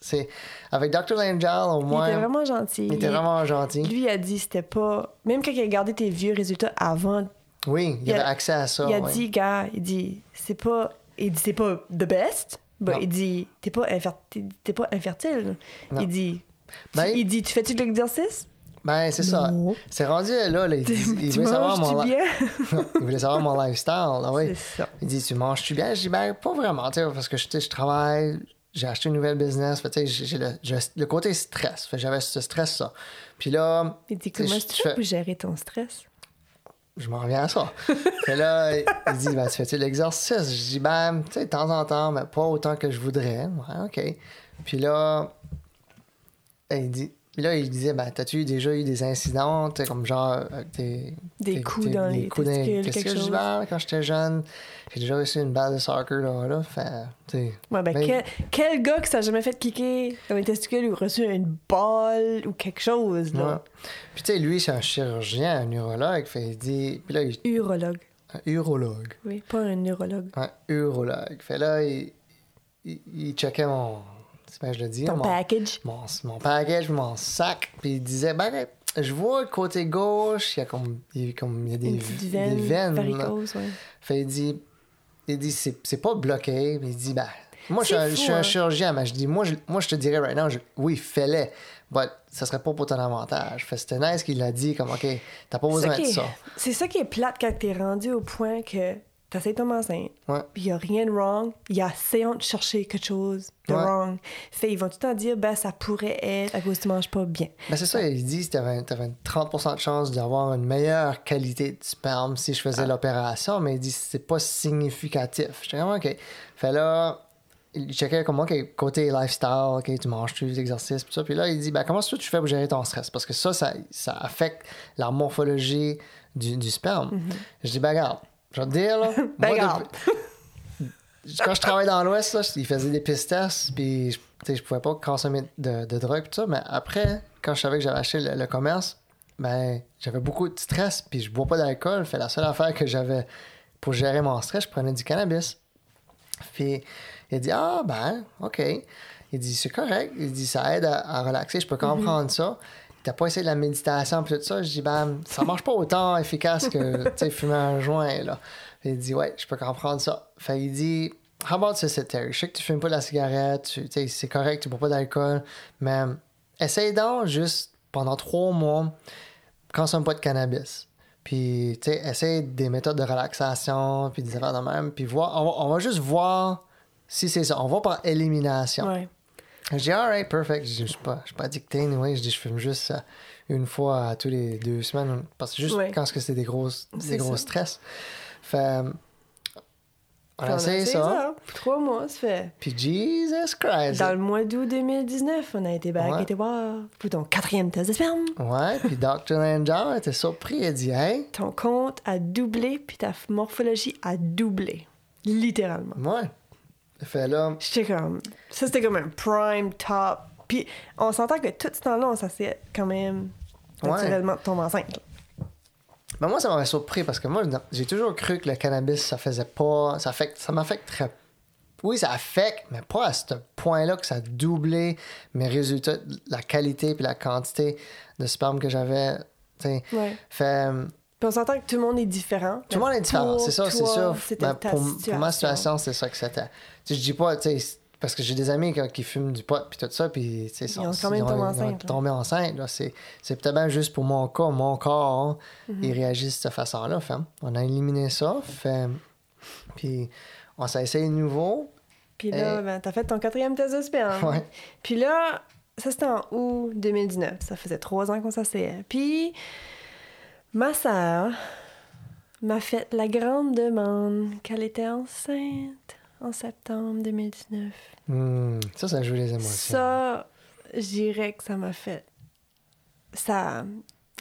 c'est- que-. Avec Dr. Langell, au Il moins. était vraiment gentil. il était vraiment gentil. Lui a dit c'était pas. Même quand il a gardé tes vieux résultats avant, Oui, il, il avait a- accès à ça. il a ouais. dit, gars, il dit, c'est pas. Il dit, c'est pas the best. Il dit, t'es pas, infer- t'es- t'es pas infertile. Il dit, Ben, tu- il dit, tu fais-tu de l'exercice? Ben, c'est ça. C'est rendu là, là il, dit- il tu voulait savoir mon bien? il voulait savoir mon lifestyle. ah oui. C'est ça. Il dit Tu manges-tu bien? Je dis Ben, pas vraiment, tu sais, parce que je, tu je travaille, j'ai acheté une nouvelle business, fait, tu sais, j'ai le, le côté stress. J'avais ce stress, ça. Puis là, Il dit, tu comment tu fais- pour gérer ton stress? Je m'en reviens à ça. Fait là, il dit ben, Tu fais-tu de l'exercice? Je dis Ben, tu sais, de temps en temps, mais pas autant que je voudrais. Ouais, OK. Puis là, il dit. Puis là, il disait, ben, t'as-tu déjà eu des incidents, comme genre, tes, Des coups dans les coups dans quelque Je dis, ben, quand j'étais jeune, j'ai déjà reçu une balle de soccer, là, là, fait, tu sais. Ouais, ben, Mais- quel, quel gars qui s'est jamais fait kicker dans les testicules ou reçu une balle ou quelque chose, là? Ouais. Puis, tu sais, lui, c'est un chirurgien, un neurologue, fait, il dit, puis là, il, Urologue. un urologue. Oui, pas un neurologue. Un urologue. Fait là, il, il, il checkait mon. C'est bien, je le dis. Ton mon, package. Mon, mon package, mon sac. Puis il disait, ben, je vois le côté gauche, il y a comme, il y a, comme, il y a des, veines. là. varicose, ouais. Fait il dit, il dit, c'est, pas bloqué. Mais il dit, ben, moi, je suis un, fou, je suis un hein. chirurgien, mais je dis, moi, je, moi, je te dirais right now, je- oui, fais-le. Mais ça serait pas pour ton avantage. Fait c'était nice qu'il a dit, comme, OK, t'as pas besoin de ça. C'est ça qui est plate quand t'es rendu au point que t'essayes tomber enceinte. Ouais. Puis il n'y a rien de wrong. Il y a essayant de chercher quelque chose de Ouais. wrong. Fait, ils vont tout le temps dire, ben, ça pourrait être à cause que tu manges pas bien. Ben c'est ça, ils disent t'avais, t'avais une 30% de chance d'avoir une meilleure qualité de sperme si je Ah. faisais l'opération, mais ils disent c'est pas significatif. J'étais comme, OK. Fait là, il checkait comme, OK, côté lifestyle, OK, tu manges-tu, des exercices, tout ça. Puis là, il dit, ben comment est-ce que tu fais pour gérer ton stress? Parce que ça, ça, ça affecte la morphologie du, du sperme. Je dis, ben regarde, je vais te dire, là. Ben moi, depuis- quand je travaillais dans l'Ouest, là, ils faisaient des tests, puis je, je pouvais pas consommer de, de drogue, tout ça. Mais après, quand je savais que j'avais acheté le, le commerce, ben, j'avais beaucoup de stress, puis je bois pas d'alcool. Fait la seule affaire que j'avais pour gérer mon stress, je prenais du cannabis. Puis il dit Ah, ben, OK. Il dit C'est correct. Il dit Ça aide à, à relaxer, je peux comprendre ça. T'as pas essayé de la méditation puis tout ça? Je dis Ben, ça marche pas autant efficace que tu sais, fumer un joint, là. Il dit Ouais, je peux comprendre ça. Fait il dit How about this, Terry? Je sais que tu fumes pas de la cigarette, c'est correct, tu bois pas d'alcool, mais essaye donc juste pendant trois mois, consomme pas de cannabis. Puis, tu sais, essaye des méthodes de relaxation, puis des affaires de même, puis voir, on va, on va juste voir si c'est ça. On va par élimination. Ouais. Je dis, alright, perfect. Je je suis pas, pas addicté, anyway. Je dis, je fume juste euh, une fois à tous les deux semaines, parce que juste Ouais. quand c'est des grosses, C'est des gros ça. stress. Fait, euh, on Puis a essayé ça. Trois mois, ça fait. Puis, Jesus Christ. Dans le mois d'août 2019, on a été back Ouais. et été voir pour ton quatrième test de sperme. Ouais, puis Dr. Lanjar était surpris. Il a dit, hey, Ton compte a doublé, puis ta morphologie a doublé. Littéralement. ouais. Fait là, J'étais comme. Ça, c'était comme un prime top. Puis on s'entend que tout ce temps-là, on s'assied quand même Ouais. naturellement de tomber enceinte. là. Ben moi, ça m'avait surpris parce que moi, j'ai toujours cru que le cannabis, ça faisait pas. Ça, affecte, ça m'affecte très. Oui, ça affecte, mais pas à ce point-là que ça a doublé mes résultats, la qualité puis la quantité de sperme que j'avais. Ouais. Fait. euh, Puis on s'entend que tout le monde est différent. Tout le monde est différent, c'est ça, c'est ça. c'était Ben, pour, pour ma situation, c'est ça que c'était. Je dis pas, tu sais, parce que j'ai des amis qui, qui fument du pot puis tout ça, puis tu sais, Ils ont quand même ils tombé ils ont enceinte, là. tombé enceinte, là. C'est, c'est peut-être juste pour mon cas, mon corps, hein, Mhm. il réagit de cette façon-là. Fait, on a éliminé ça, fait, puis on s'est essayé de nouveau. Puis là, ben, t'as fait ton quatrième test de sperme. Ouais. Puis là, ça c'était en août 2019. Ça faisait trois ans qu'on s'asseyait. Puis ma sœur m'a fait la grande demande qu'elle était enceinte en septembre 2019. Hmm, ça, ça joue les émotions. Ça, je dirais que ça m'a fait. Ça.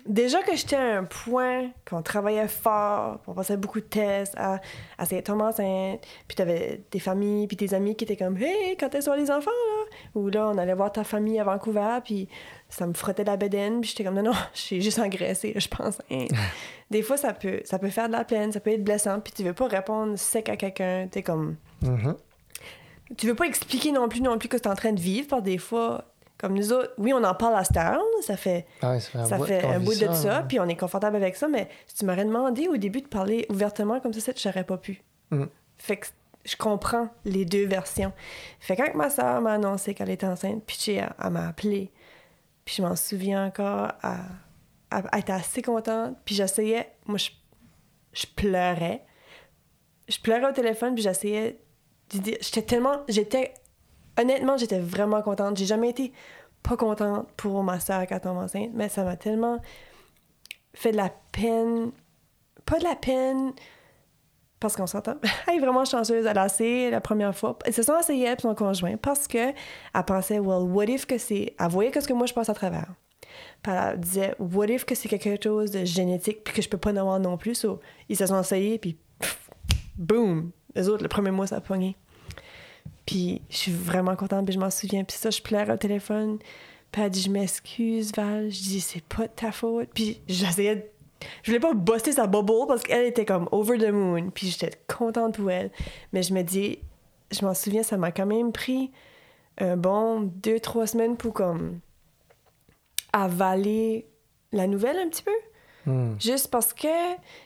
Déjà que j'étais à un point qu'on travaillait fort, on passait beaucoup de tests à, à tomber enceinte, puis t'avais des familles, puis des amis qui étaient comme Hey, quand est-ce les enfants, là? Ou là, on allait voir ta famille à Vancouver, puis ça me frottait la bedaine, puis j'étais comme Non, non, j'ai juste engraissé, je pense. Hein. des fois, ça peut, ça peut faire de la peine, ça peut être blessant, puis tu veux pas répondre sec à quelqu'un, t'es comme Mhm. tu veux pas expliquer non plus non plus que tu es en train de vivre par des fois comme nous autres oui on en parle à cette heure ça fait Ah ça fait un ça bout fait qu'on un vit bout de ça, ça hein. puis on est confortable avec ça mais si tu m'aurais demandé au début de parler ouvertement comme ça c'est j'aurais pas pu Mm. fait que je comprends les deux versions fait que quand ma soeur m'a annoncé qu'elle était enceinte puis elle, elle m'a appelé puis je m'en souviens encore elle, elle- elle était assez contente puis j'essayais moi je, je pleurais je pleurais au téléphone puis j'essayais j'étais tellement j'étais honnêtement j'étais vraiment contente. J'ai jamais été pas contente pour ma soeur quand elle tombe enceinte mais ça m'a tellement fait de la peine pas de la peine parce qu'on s'entend elle est vraiment chanceuse elle a la première fois ils se sont essayés avec son conjoint parce que elle pensait well what if que c'est elle voyait que ce que moi je passe à travers. Puis elle disait what if que c'est quelque chose de génétique puis que je peux pas en avoir non plus ils se sont essayés puis pff, les autres le premier mois ça a pogné. Puis je suis vraiment contente puis je m'en souviens. Puis ça je pleure au téléphone. Puis elle dit je m'excuse Val. Je dis c'est pas de ta faute. Puis j'essayais de- je voulais pas bosser sa bubble parce qu'elle était comme over the moon. Puis j'étais contente pour elle. Mais je me dis je m'en souviens ça m'a quand même pris un bon deux trois semaines pour comme avaler la nouvelle un petit peu. Hmm. Juste parce que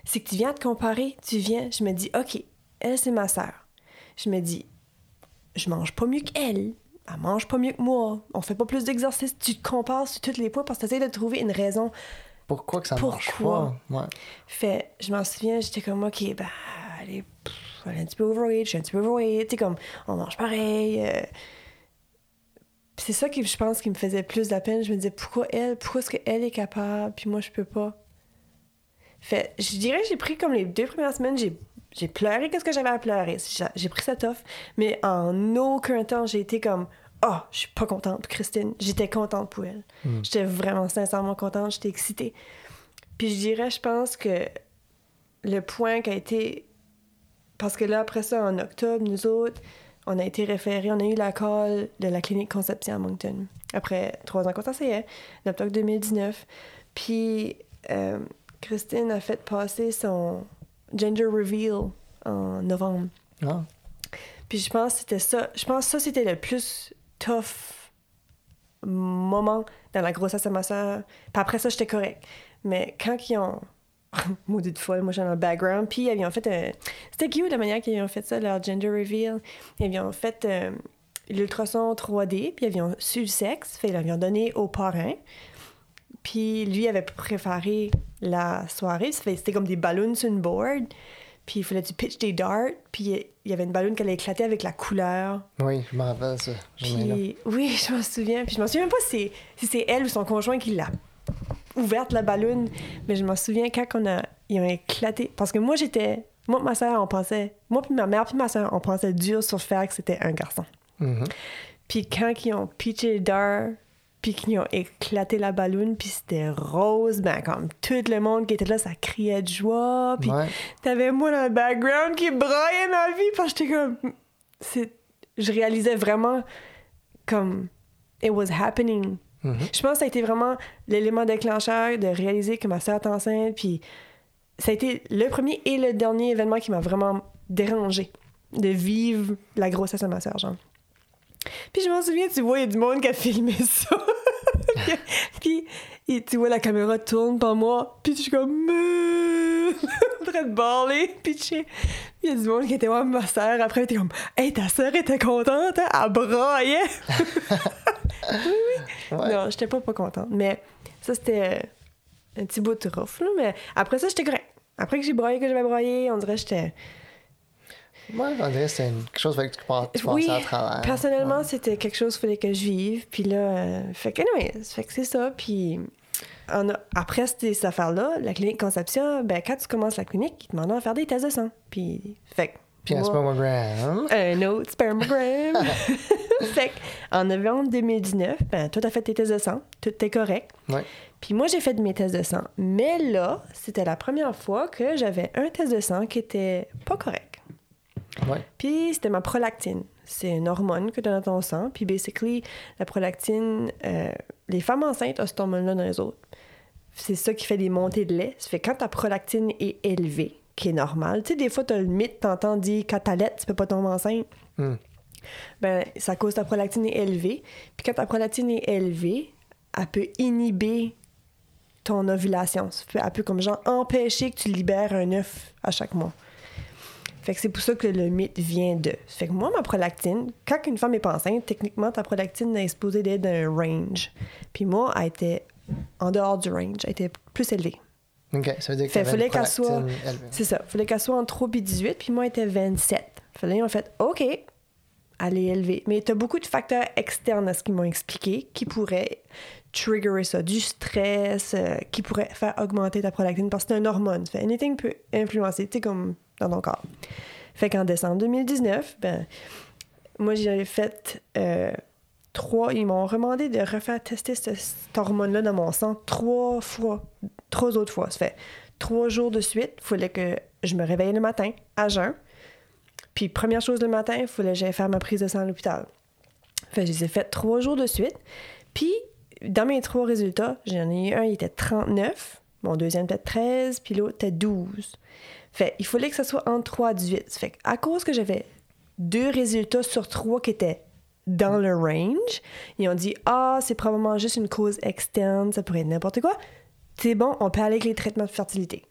c'est que tu viens te comparer. Tu viens, je me dis, OK, elle, c'est ma sœur. Je me dis, je mange pas mieux qu'elle. Elle mange pas mieux que moi. On fait pas plus d'exercices. Tu te compares sur tous les points parce que tu de trouver une raison. Pourquoi que ça marche Pourquoi? pas? Ouais. Fait, je m'en souviens, j'étais comme, OK, ben, elle est, pff, elle est un petit peu overweight, je suis un petit peu overweight, tu comme, on mange pareil. euh. C'est ça qui, je pense, qui me faisait plus de la peine. Je me disais, pourquoi elle, pourquoi est-ce qu'elle est capable, puis moi, je peux pas? Fait, je dirais que j'ai pris comme les deux premières semaines, j'ai, j'ai pleuré qu'est-ce que j'avais à pleurer. J'ai, pris ça tough, mais en aucun temps, j'ai été comme, oh, je suis pas contente pour Christine. J'étais contente pour elle. J'étais vraiment sincèrement contente, j'étais excitée. Puis je dirais, je pense que le point qui a été. Parce que là, après ça, en octobre, nous autres, on a été référés, on a eu la call de la clinique Conception à Moncton. Après trois ans qu'on s'essayait, en octobre 2019. Puis euh, Christine a fait passer son gender reveal en novembre. Ah. Puis je pense que c'était ça. Je pense que ça, c'était le plus tough moment dans la grossesse de ma soeur. Puis après ça, j'étais correct. Mais quand ils ont. Maudite folle, moi j'ai un background. Puis ils ont fait un. C'était cute la manière qu'ils ont fait ça, leur gender reveal. Ils ont fait euh, l'ultrason 3D, puis ils ont su le sexe. Fait ils l'ont donné au parrain. Puis lui avait préparé la soirée. C'était comme des ballons sur une board. Puis il fallait que tu pitches des darts? Puis il y avait une ballon qui allait éclater avec la couleur. Oui, je me rappelle ça. Puis oui, je m'en souviens. Puis je m'en souviens même pas si c'est, si c'est elle ou son conjoint qui l'a ouverte la ballonne, mais je m'en souviens quand on a ils ont éclaté parce que moi j'étais moi et ma soeur on pensait moi puis ma mère puis ma soeur on pensait dur sur le fait que c'était un garçon. Mhm. Puis quand ils ont pitché le dard puis qu'ils ont éclaté la ballonne puis c'était rose ben comme tout le monde qui était là ça criait de joie puis Ouais. T'avais moi dans le background qui braillait ma vie parce que j'étais comme. C'est... Je réalisais vraiment comme. It was happening. Mhm. Je pense que ça a été vraiment l'élément déclencheur de réaliser que ma soeur est enceinte. Puis ça a été le premier et le dernier événement qui m'a vraiment dérangé de vivre la grossesse de ma soeur, genre. Puis je m'en souviens, tu vois, il y a du monde qui a filmé ça. puis et tu vois la caméra tourne par moi, puis je suis comme en train de pitché. Puis il y a du monde qui était voir ma soeur. Après, elle était comme Hey, ta soeur était contente, hein? Elle braillait. Ouais. Non, j'étais pas pas contente. Mais ça, c'était euh, un petit bout de rough, là. Mais après ça, j'étais correct. Après que j'ai broyé, que j'avais broyé, on dirait que j'étais. Moi, on dirait que une- quelque chose que tu tu Oui, à travers. personnellement, c'était quelque chose qu'il fallait que je vive. Puis là, euh, fait que, anyway, fait que c'est ça. Puis on a- après cette, cette affaire-là, la clinique Conception, ben, quand tu commences la clinique, ils te demandent de faire des tests de sang. Puis, fait que, Puis un spermogramme. un autre spermogramme. fait que, en novembre 2019, ben, toi, t'as fait tes tests de sang. Tout était correct. Ouais. Puis moi, j'ai fait mes tests de sang. Mais là, c'était la première fois que j'avais un test de sang qui était pas correct. Ouais. Puis c'était ma prolactine. C'est une hormone que tu as dans ton sang. Puis basically, la prolactine, euh, les femmes enceintes ont cette hormone-là dans les autres. C'est ça qui fait des montées de lait. Ça fait que quand ta prolactine est élevée, qui est normal, tu sais, des fois, tu as le mythe, t'entends dire quand t'allaites, tu peux pas tomber enceinte. Hmm. Ben, ça cause ta prolactine est élevée. Puis quand ta prolactine est élevée, elle peut inhiber ton ovulation. Elle peut comme genre empêcher que tu libères un œuf à chaque mois. Fait que c'est pour ça que le mythe vient de. Ça fait que moi, ma prolactine, quand une femme est pas enceinte, techniquement, ta prolactine est supposée d'être dans un range. Puis moi, elle était en dehors du range. Elle était plus élevée. OK, ça veut dire que Fait fallait qu'elle soit-. C'est ça. Fallait qu'elle soit entre 3 et 18, puis moi, elle était 27. Fallait, en fait, OK, elle est élevée. Mais t'as beaucoup de facteurs externes à ce qu'ils m'ont expliqué qui pourraient triggerer ça. Du stress, euh, qui pourrait faire augmenter ta prolactine parce que c'est une hormone. Fait anything peut influencer, tu sais, comme dans ton corps. Fait qu'en décembre 2019, ben, moi, j'avais fait euh, trois. Ils m'ont demandé de refaire tester ce- cette hormone-là dans mon sang trois fois, trois autres fois. Ça fait trois jours de suite. Il fallait que je me réveille le matin à jeun. Puis, première chose le matin, il fallait que j'aille faire ma prise de sang à l'hôpital. Fait que je les ai fait trois jours de suite. Puis, dans mes trois résultats, j'en ai eu un, il était 39. Mon deuxième était 13, puis l'autre était 12. Fait, il fallait que ça soit entre 3 et 18. Ça Fait à cause que j'avais deux résultats sur trois qui étaient dans le range, ils ont dit Ah, c'est probablement juste une cause externe, ça pourrait être n'importe quoi. C'est bon, on peut aller avec les traitements de fertilité.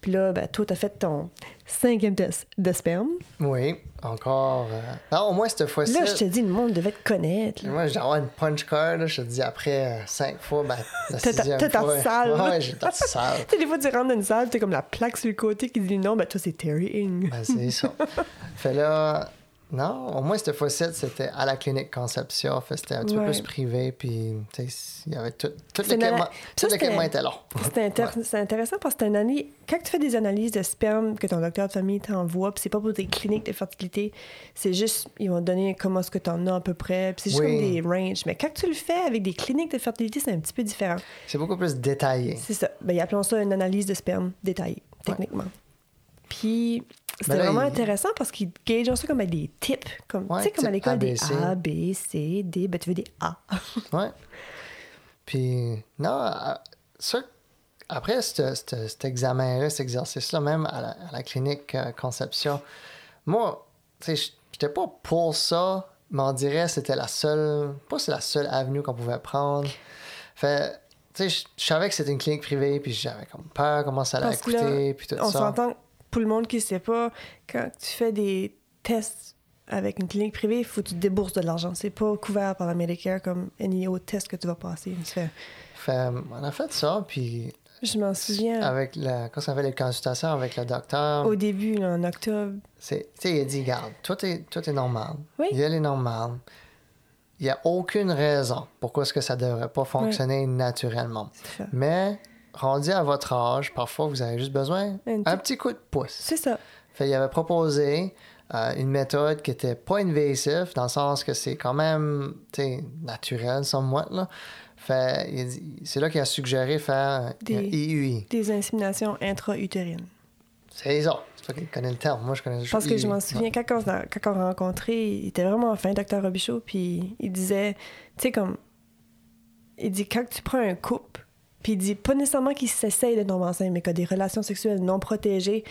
Puis là, ben, toi, t'as fait ton cinquième test de sperme. Oui, encore. euh, Non, au moins cette fois-ci. Là, je te dis, le monde devait te connaître. là. Moi, j'ai avoir une punch card, là, je te dis, après euh, cinq fois, ben, la sixième ta fois. salle. Ouais, j'ai ta salle. Tu sais, des fois, tu rentres dans une salle, t'as comme la plaque sur le côté qui dit non, ben toi, c'est Terry Ing. Ben, c'est ça. fait là, non, au moins cette fois-ci, c'était à la clinique Conception. C'était un petit Ouais. peu plus privé, puis il y avait tout. Tout l'équipement était là. C'est intér- c'est intéressant parce que c'est une analyse. Quand tu fais des analyses de sperme que ton docteur de famille t'envoie, puis c'est pas pour des cliniques de fertilité, c'est juste, ils vont te donner comment est-ce que tu en as à peu près, puis c'est juste Oui. comme des ranges. Mais quand tu le fais avec des cliniques de fertilité, c'est un petit peu différent. C'est beaucoup plus détaillé. C'est ça. Ben, ils appellent ça une analyse de sperme détaillée, techniquement. Puis, c'était Ben là, vraiment il- intéressant parce qu'ils gagent ça comme des types. Comme, Ouais, tu sais, comme à l'école, des. A, B, C, D. Ben, tu veux des A. Ouais. Puis, non, ça, après ce- ce- cet examen-là, cet exercice-là, même à la, à la clinique euh, Conception, moi, tu sais, j'étais pas pour ça, mais on dirait que c'était la seule, pas c'est la seule avenue qu'on pouvait prendre. Fait, tu sais, je- savais que c'était une clinique privée, puis j'avais comme peur comment ça allait coûter, puis tout On ça. s'entend, pour le monde qui ne sait pas, quand tu fais des tests avec une clinique privée, il faut que tu débourses de l'argent. C'est pas couvert par la Medicare comme any autre test que tu vas passer. Fait, on a fait ça, puis Je m'en souviens. avec la, quand ça fait les consultations avec le docteur, Au début, là, en octobre, tu sais, il a dit, regarde, tout est, tout est normal. Oui. Il est normal. Il n'y a aucune raison pourquoi est-ce que ça ne devrait pas fonctionner naturellement. c'est ça. Mais, rendu à votre âge, parfois, vous avez juste besoin Un un petit- petit coup de pouce. C'est ça. Fait, il avait proposé euh, une méthode qui était pas invasive, dans le sens que c'est quand même, naturel, somewhat, là. Fait, c'est là qu'il a suggéré faire Des- un IUI. Des inséminations intra-utérines. C'est ça. C'est toi qui connais le terme. Moi, je connais juste Parce que je m'en souviens, quand on, a- quand on rencontré, il était vraiment fin, Dr. Robichaud, puis il disait, tu sais, comme, il dit, quand tu prends un couple, puis il dit, pas nécessairement qu'il s'essaye de tomber enceinte, mais qu'il a des relations sexuelles non protégées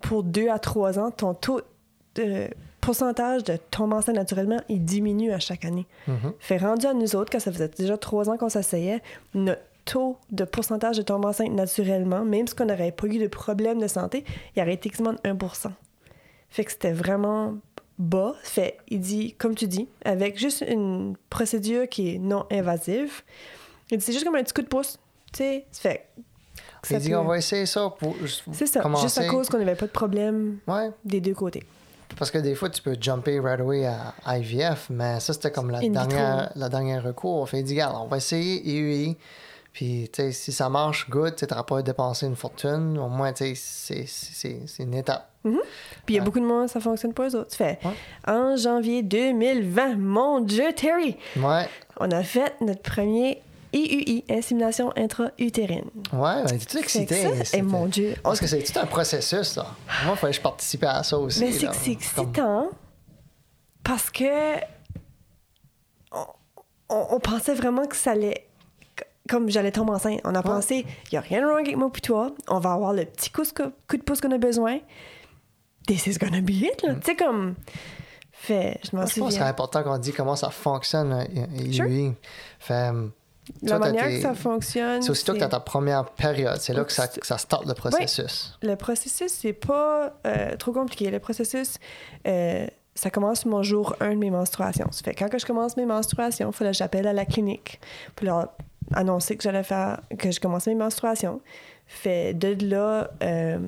pour deux à trois ans, ton taux de pourcentage de tomber enceinte naturellement, il diminue à chaque année. Mhm. Fait rendu à nous autres, quand ça faisait déjà trois ans qu'on s'essayait, notre taux de pourcentage de tomber enceinte naturellement, même si on n'aurait pas eu de problème de santé, il aurait été quasiment de 1 Fait que c'était vraiment bas. Fait, il dit, comme tu dis, avec juste une procédure qui est non invasive, il dit, c'est juste comme un petit coup de pouce. Tu sais, fait. Il dit, peut- on va essayer ça pour juste C'est ça, commencer. juste à cause qu'on n'avait pas de problème Ouais, des deux côtés. parce que des fois, tu peux jumper right away à IVF, mais ça, c'était comme la In vitro. dernière, la dernière recours. Fait il dit, regarde, on va essayer IUI. Puis, tu sais, si ça marche, good, tu n'auras pas à dépenser une fortune. Au moins, tu sais, c'est- une étape. Puis il y a Ouais. beaucoup de monde, ça fonctionne pas eux autres. Tu fais, Ouais. en janvier 2020, mon Dieu, Terry, Ouais, on a fait notre premier IUI, insémination intra-utérine. ouais, ben, t'es-tu excité? C'était- mon Dieu. Parce que c'est tout un processus, là. Moi, il fallait que je participe à ça aussi. Mais c'est que c'est Comme- excitant parce que on, on- on pensait vraiment que ça allait. Comme j'allais tomber enceinte. On a pensé, il n'y a rien de wrong avec moi puis toi. On va avoir le petit coup, coup de pouce qu'on a besoin. This is gonna be it, là. Tu sais, comme. Fait, je m'en Moi, je pense que c'est souviens. important qu'on dise comment ça fonctionne, un IUI. Fait, La toi, manière que ça fonctionne. C'est aussitôt que tu as ta première période. C'est là que ça, que ça starte le processus. Le processus, c'est pas euh, trop compliqué. Le processus, euh, ça commence mon jour 1 de mes menstruations. Ça fait quand que je commence mes menstruations, il fallait que j'appelle à la clinique pour leur annoncer que j'allais faire, que je commençais mes menstruations. Fait de là, euh,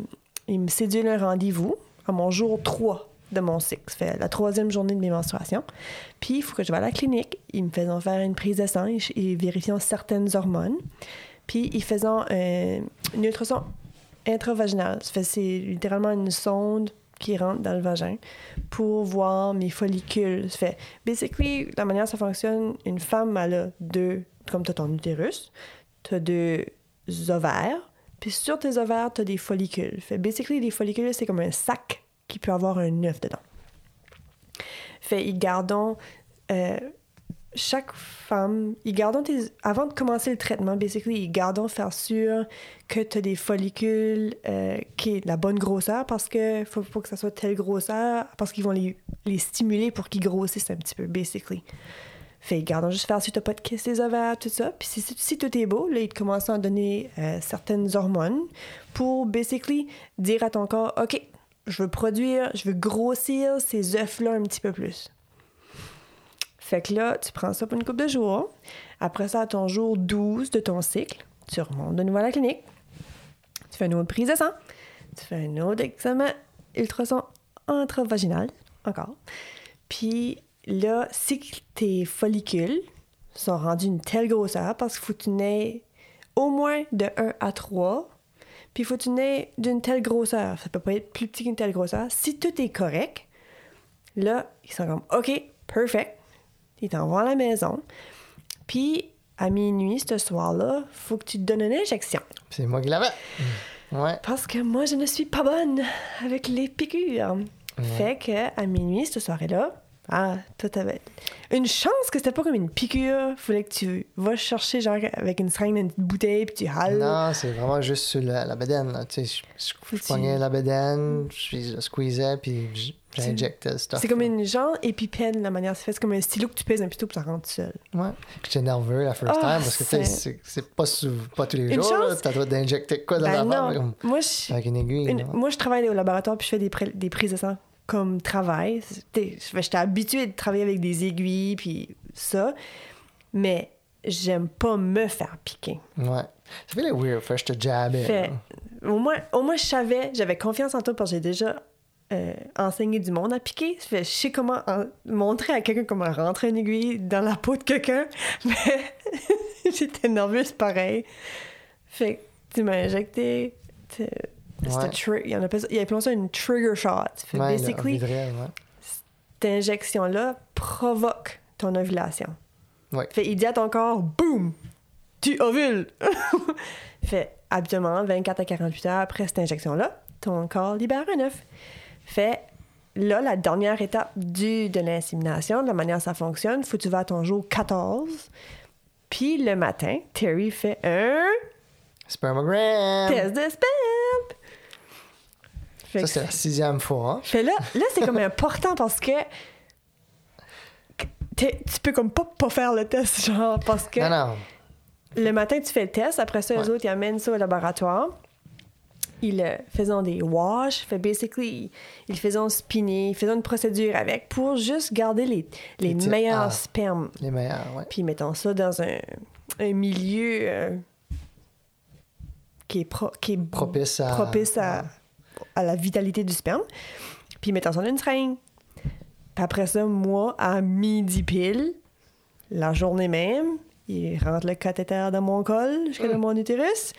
ils me séduisent un rendez-vous à mon jour 3 de mon cycle. Ça fait la troisième journée de mes menstruations. Puis, il faut que je vais à la clinique. Ils me faisaient faire une prise de et, vérifiant certaines hormones. Puis, ils faisaient euh, une ultrason intravaginale. Fait c'est littéralement une sonde qui rentre dans le vagin pour voir mes follicules. Ça fait, basically, la manière dont ça fonctionne, une femme, a deux, comme tu as ton utérus, tu as deux ovaires, puis sur tes ovaires, tu as des follicules. Fait, basically, les follicules, c'est comme un sac qui peut avoir un œuf dedans. Fait, ils gardent euh, chaque femme, ils gardent tes, avant de commencer le traitement, basically, ils gardent faire sûr que tu as des follicules euh, qui est la bonne grosseur parce que faut pas que ça soit telle grosseur parce qu'ils vont les, stimuler pour qu'ils grossissent un petit peu, basically. Fait, gardons juste faire si t'as pas de kyste des ovaires, tout ça. Puis si, si tout est beau, là, ils te commencent à donner euh, certaines hormones pour, basically, dire à ton corps, OK, je veux produire, je veux grossir ces œufs-là un petit peu plus. Fait que là, tu prends ça pour une couple de jours. Après ça, à ton jour 12 de ton cycle, tu remontes de nouveau à la clinique. Tu fais une autre prise de sang. Tu fais un autre examen ultrason intravaginal, encore. Puis là, si tes follicules sont rendus une telle grosseur, parce qu'il faut que tu naies au moins de 1 à 3, puis il faut que tu naies d'une telle grosseur. Ça peut pas être plus petit qu'une telle grosseur. Si tout est correct, là, ils sont comme OK, perfect. Ils t'envoient à la maison. Puis, à minuit, ce soir-là, faut que tu te donnes une injection. C'est moi qui l'avais. Ouais. Parce que moi, je ne suis pas bonne avec les piqûres. Fait que à minuit, cette soirée-là, ah, toi, t'avais une chance que c'était pas comme une piqûre. Fallait que tu vas chercher, genre, avec une seringue une bouteille, puis tu hales. Non, c'est vraiment juste sur la, la. Tu sais, je, je, tu- la bedaine, je, je squeezais, puis j'injectais le stuff. C'est comme une genre épipène, la manière c'est. C'est comme un stylo que tu pèses un pitot, puis ça rentre tout seul. Ouais. J'étais nerveux la first Ah, time parce que tu sais, c'est- pas, pas tous les Une jours. chance- T'as droit d'injecter quoi dans Ben la non, comme moi, je... avec une aiguille. Une- moi, je travaille au laboratoire puis je fais des, des prises de sang comme travail. T'sais, J'étais habituée de travailler avec des aiguilles puis ça, mais j'aime pas me faire piquer. Ouais. Ça fait les weird. Fait je te jabbais. Fait, au, moins, au moins, je savais, j'avais confiance en toi parce que j'ai déjà euh, enseigné du monde à piquer. Fait, je sais comment en- montrer à quelqu'un comment rentrer une aiguille dans la peau de quelqu'un, mais j'étais nerveuse pareil. Fait que tu m'as injecté. Ouais. tri- Il y en ça- il appelait ça une trigger shot. Fait Ouais, basically, ouais. cette injection-là provoque ton ovulation. Fait, il dit à ton corps, boum, tu ovules. fait, habituellement, 24 à 48 heures après cette injection-là, ton corps libère un œuf. Fait, là, la dernière étape du, de l'insémination, de la manière dont ça fonctionne, faut que tu vas à ton jour 14. Puis le matin, Terry fait un Spermogram. test de sperme. Fait Ça, c'est la sixième fois. hein. fait là, là c'est comme important parce que tu peux comme pas pas faire le test, genre, parce que Non, non. le matin, tu fais le test, après ça, les Ouais. autres, ils amènent ça au laboratoire. Ils euh, faisaient des wash, fait basically, ils faisaient spinner, ils faisaient une procédure avec pour juste garder les, les Les meilleurs ah. spermes. Les meilleurs, ouais. Puis mettons ça dans un, un milieu euh, qui est, pro- qui est Propice à. propice à, à la vitalité du sperme. Puis mettons ça dans une seringue. Puis après ça, moi, à midi pile, la journée même, il rentre le cathéter dans mon col jusqu'à Mm. dans mon utérus,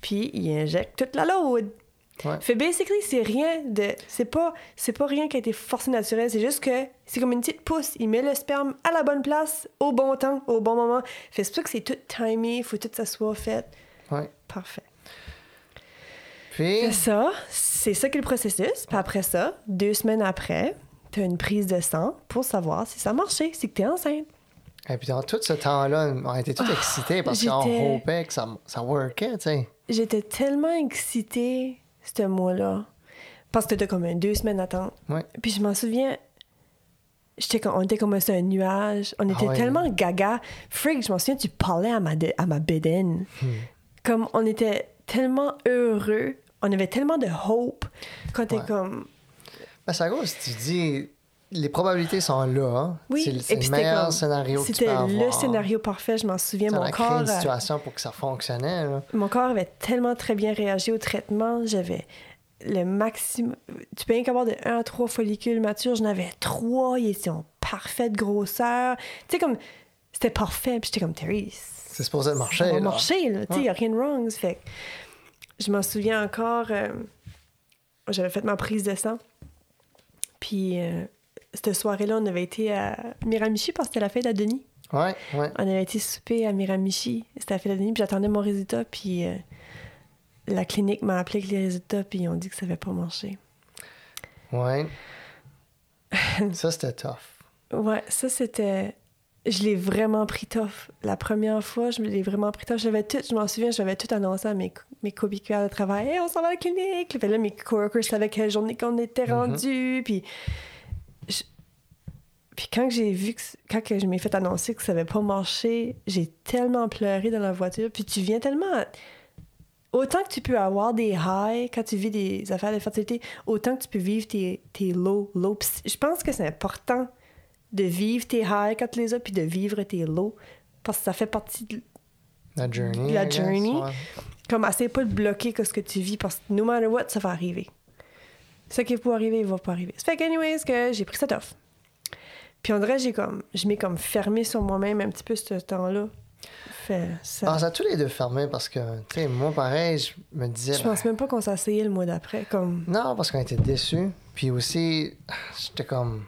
puis il injecte toute la load. Ouais. Fait basically, c'est rien de. C'est pas, c'est pas rien qui a été forcé naturel, c'est juste que c'est comme une petite pousse. Il met le sperme à la bonne place, au bon temps, au bon moment. Fait c'est pour ça que c'est tout timé, faut tout que ça soit fait. Ouais. Parfait. Puis, ça, c'est ça qui est le processus. Puis après ça, deux semaines après, tu as une prise de sang pour savoir si ça marchait, si tu es enceinte. et puis dans tout ce temps-là, on était tous excités parce qu'on hopait que ça, ça workait, tu sais. J'étais tellement excitée ce mois-là. Parce que t'as comme un deux semaines d'attente. Ouais. Puis je m'en souviens, comme, on était comme sur un nuage. On était Ah ouais. tellement gaga. Freak, je m'en souviens, tu parlais à ma, de- à ma bédaine. Hmm. Comme on était tellement heureux. On avait tellement de hope. Quand t'es Ouais. comme, Ben, c'est à cause, tu dis, les probabilités sont là. Hein? Oui, c'est le, meilleur comme- scénario C'était avoir. le scénario parfait, je m'en souviens. Ça Mon a créé corps, une euh, situation pour que ça fonctionnait. Là. mon corps avait tellement très bien réagi au traitement. J'avais le maximum. Tu peux rien qu'avoir de 1 à 3 follicules matures. J'en avais 3. Ils étaient en parfaite grosseur. Tu sais, comme. C'était parfait. Puis j'étais comme, Terry. C'est supposé marcher. Ça va marcher, là. Tu sais, Ouais. il n'y a rien de wrong. Ça Fait je m'en souviens encore. euh, J'avais fait ma prise de sang. Puis euh, cette soirée-là, on avait été à Miramichi parce que c'était la fête à Denis. Ouais, ouais. On avait été souper à Miramichi. C'était la fête à Denis. Puis j'attendais mon résultat. Puis euh, la clinique m'a appelé avec les résultats. Puis ils ont dit que ça n'avait pas marché. Ouais. ça, c'était tough. Ouais, ça c'était. Je l'ai vraiment pris tough. La première fois, je l'ai vraiment pris tough. J'avais tout, je m'en souviens, j'avais tout annoncé à mes, mes coéquipiers de travail. Hey, on s'en va à la clinique. Puis là, mes coworkers savaient quelle journée qu'on était Mhm. rendu. Puis. je- Puis quand j'ai vu que, quand que je m'ai fait annoncer que ça avait pas marché, j'ai tellement pleuré dans la voiture. Puis tu viens tellement. Autant que tu peux avoir des highs quand tu vis des affaires de fertilité, autant que tu peux vivre tes, tes lows. Puis je pense que c'est important de vivre tes highs quand tu les as, puis de vivre tes lows. Parce que ça fait partie de La journey. La guess, journey. ouais. comme assez pas de bloquer que ce que tu vis parce que no matter what, ça va arriver. Ce qui peut arriver, il va pas arriver. Ça fait qu'anyways, que j'ai pris cette offre. Puis on dirait, j'ai comme, je m'ai comme fermé sur moi-même un petit peu ce temps-là. Fait ça. Ah, ça a tous les deux fermé parce que, tu sais, moi, pareil, je me disais. je pense même pas qu'on s'asseyait le mois d'après. Comme, Non, parce qu'on était déçus. Puis aussi, j'étais comme.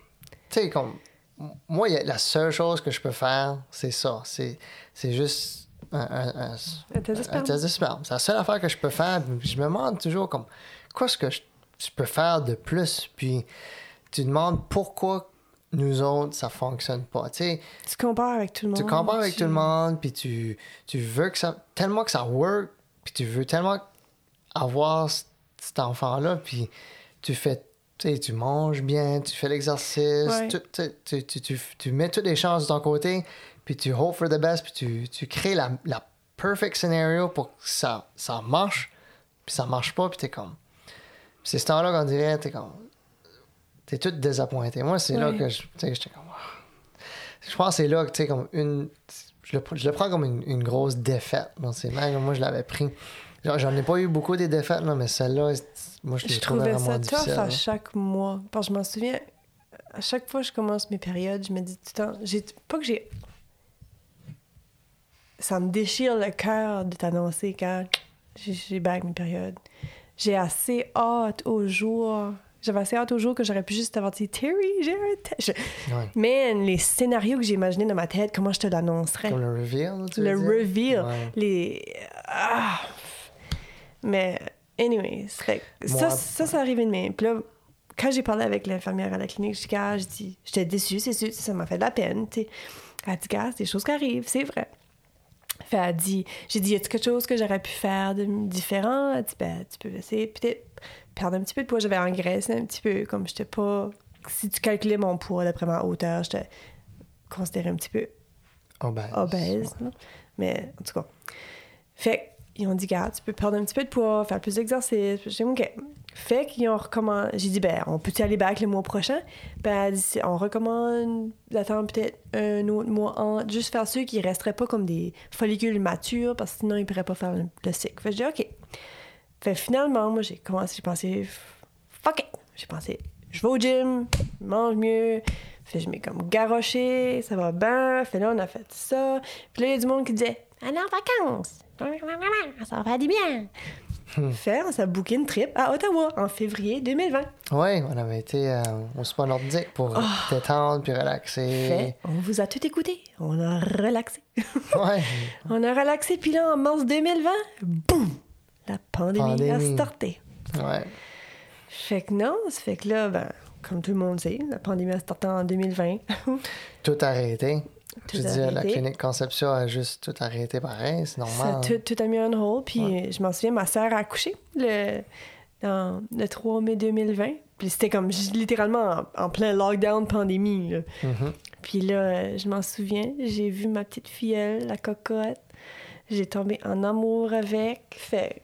Tu sais, comme. Moi, la seule chose que je peux faire, c'est ça. C'est c'est juste un, un- un- Un test de sperme. C'est la seule affaire que je peux faire. Je me demande toujours, comme, quoi est-ce que je, je peux faire de plus? Puis tu demandes pourquoi nous autres, ça fonctionne pas. Tu sais, tu compares avec tout le monde. tu compares avec tu- tout le monde, puis tu, tu veux que ça. tellement que ça work, puis tu veux tellement avoir cet enfant-là, puis tu fais. Tu sais, tu manges bien, tu fais l'exercice, Ouais. tu, tu, tu, tu, tu mets toutes les chances de ton côté, puis tu hope for the best, puis tu, tu crées la, la perfect scenario pour que ça, ça marche, puis ça marche pas, puis t'es comme. C'est ce temps-là qu'on dirait, t'es comme. T'es tout désappointé. Moi, c'est là que je. J'étais comme. Je pense que c'est là que, tu comme une. Je le, je le prends comme une, une grosse défaite. Donc, c'est moi, je l'avais pris. J'en ai pas eu beaucoup des défaites, là, mais celle-là, moi, je Je trouvais ça tough à là. chaque mois. Parce que je m'en souviens, à chaque fois que je commence mes périodes, je me dis tout le temps, j'ai pas que j'ai. Ça me déchire le cœur de t'annoncer quand j'ai- bague mes périodes. J'ai assez hâte au jour. J'avais assez hâte au jour que j'aurais pu juste t'avoir dit Terry, j'ai un test. Je- Ouais. Man, les scénarios que j'ai imaginés dans ma tête, comment je te l'annoncerais? Comme le reveal, tu Le veux dire? reveal. Ouais. Les. Ah! Mais, anyways, fait ça, ça, c'est arrivé de même. Puis là, quand j'ai parlé avec l'infirmière à la clinique, j'ai dit, j'ai dit, j'étais déçue, c'est sûr, ça m'a fait de la peine. Elle a dit, gars, c'est des choses qui arrivent, c'est vrai. Fait, elle a dit, j'ai dit, y a-t-il quelque chose que j'aurais pu faire de différent? Elle dit, ben, tu peux essayer peut-être perdre un petit peu de poids. J'avais engraissé un petit peu, comme j'étais pas. Si tu calculais mon poids d'après ma hauteur, j'étais considérée un petit peu Obèse. obèse. Mais en tout cas. Fait qu'ils ont dit, garde, tu peux perdre un petit peu de poids, faire plus d'exercice. J'ai dit, OK. Fait qu'ils ont recommandé. J'ai dit, ben, on peut-y aller back le mois prochain? Ben, elle dit, on recommande d'attendre peut-être un autre mois. Juste faire ceux qui resteraient pas comme des follicules matures, parce que sinon, ils pourraient pas faire le, le cycle. Fait que j'ai dit, OK. Fait finalement, moi, j'ai commencé, j'ai pensé, fuck it. J'ai pensé, je vais au gym, je mange mieux. Fait je m'ai comme garoché, ça va bien. Fait là, on a fait ça. Puis là, il y a du monde qui disait, allez en vacances. Ça va faire du bien. Fait, on s'est booké une trip à Ottawa en février 2020. Ouais, on avait été euh, au spa nordique pour détendre puis relaxer. Ah. Fait, on vous a tout écouté. On a relaxé. Ouais. on a relaxé, puis là, en mars 2020, boum! La pandémie, a starté. Ouais. Fait que non, ça fait que là, ben, comme tout le monde sait, la pandémie a starté en 2020. Tout arrêté. Tout je veux dire, la arrêté. clinique Conception a juste tout arrêté pareil, c'est Ça, normal. tout, tout a mis en hold. Puis je m'en souviens, ma sœur a accouché le, dans, le 3 mai 2020. Puis c'était comme littéralement en, en plein lockdown pandémie. là. Mhm. Puis là, je m'en souviens, j'ai vu ma petite filleule, la cocotte. J'ai tombé en amour avec. Fait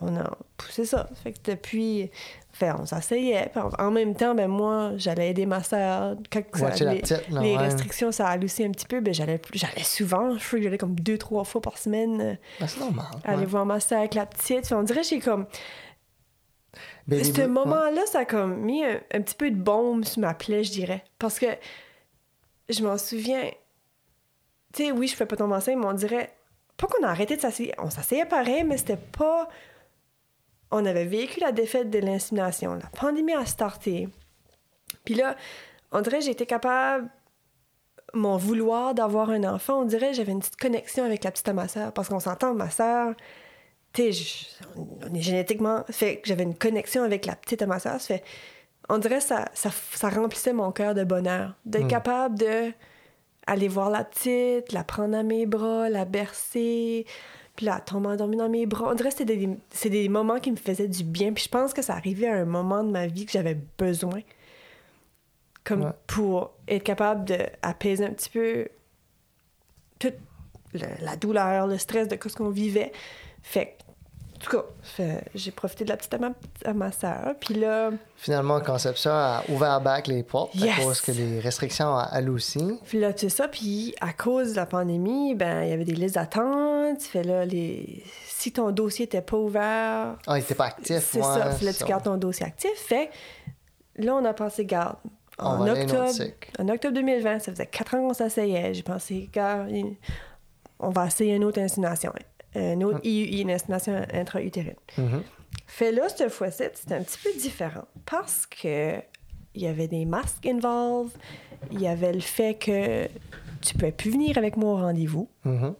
on a poussé ça. Fait que depuis, fait, on s'asseyait. En, même temps, ben moi, j'allais aider ma sœur. Quand ça- les, petite, là, les ouais. restrictions, ça a un petit peu. Ben j'allais, j'allais souvent. Je crois que j'allais comme deux, trois fois par semaine euh, Ben, c'est normal. aller ouais. voir ma sœur avec la petite. Fait, on dirait que j'ai comme... Baby Ce moment-là, ça a comme mis un, un petit peu de baume sur ma plaie, je dirais. Parce que je m'en souviens. Tu sais, oui, je fais pas tomber enceinte, mais on dirait. Pas qu'on a arrêté de s'asseoir. On s'asseyait pareil, mais c'était pas. On avait vécu la défaite de l'insémination. La pandémie a starté. Puis là, on dirait que j'ai été capable. Mon vouloir d'avoir un enfant, on dirait que j'avais une petite connexion avec la petite à ma sœur. Parce qu'on s'entend, ma sœur, tu on est génétiquement. Fait que j'avais une connexion avec la petite à ma sœur. Ça fait. On dirait que ça, ça, ça remplissait mon cœur de bonheur. D'être Mm. capable de aller voir la petite, la prendre à mes bras, la bercer, puis là, tomber endormie dans mes bras. On dirait que c'était des, c'est des moments qui me faisaient du bien. Puis je pense que ça arrivait à un moment de ma vie que j'avais besoin. comme Ouais. pour être capable d'apaiser un petit peu toute le- la douleur, le stress de ce qu'on vivait. Fait que, en tout cas, j'ai profité de la petite à ma, à ma soeur. Puis là, Finalement, Conception a ouvert back les portes Yes! à cause que les restrictions à elle aussi. Puis là, c'est ça. Puis à cause de la pandémie, ben il y avait des listes d'attente. Fait là, les... si ton dossier était pas ouvert, Ah, il était pas actif. c'est ouais, ça. Puis là, tu gardes ton dossier actif. Fait là, on a pensé, garde. En octobre, en octobre 2020, ça faisait quatre ans qu'on s'essayait. J'ai pensé, garde, on va essayer une autre insémination. Une autre IUI, une insémination intra-utérine. Mhm. Fait là, cette fois-ci, c'était un petit peu différent parce que il y avait des masques involved, il y avait le fait que tu pouvais plus venir avec moi au rendez-vous. Mhm.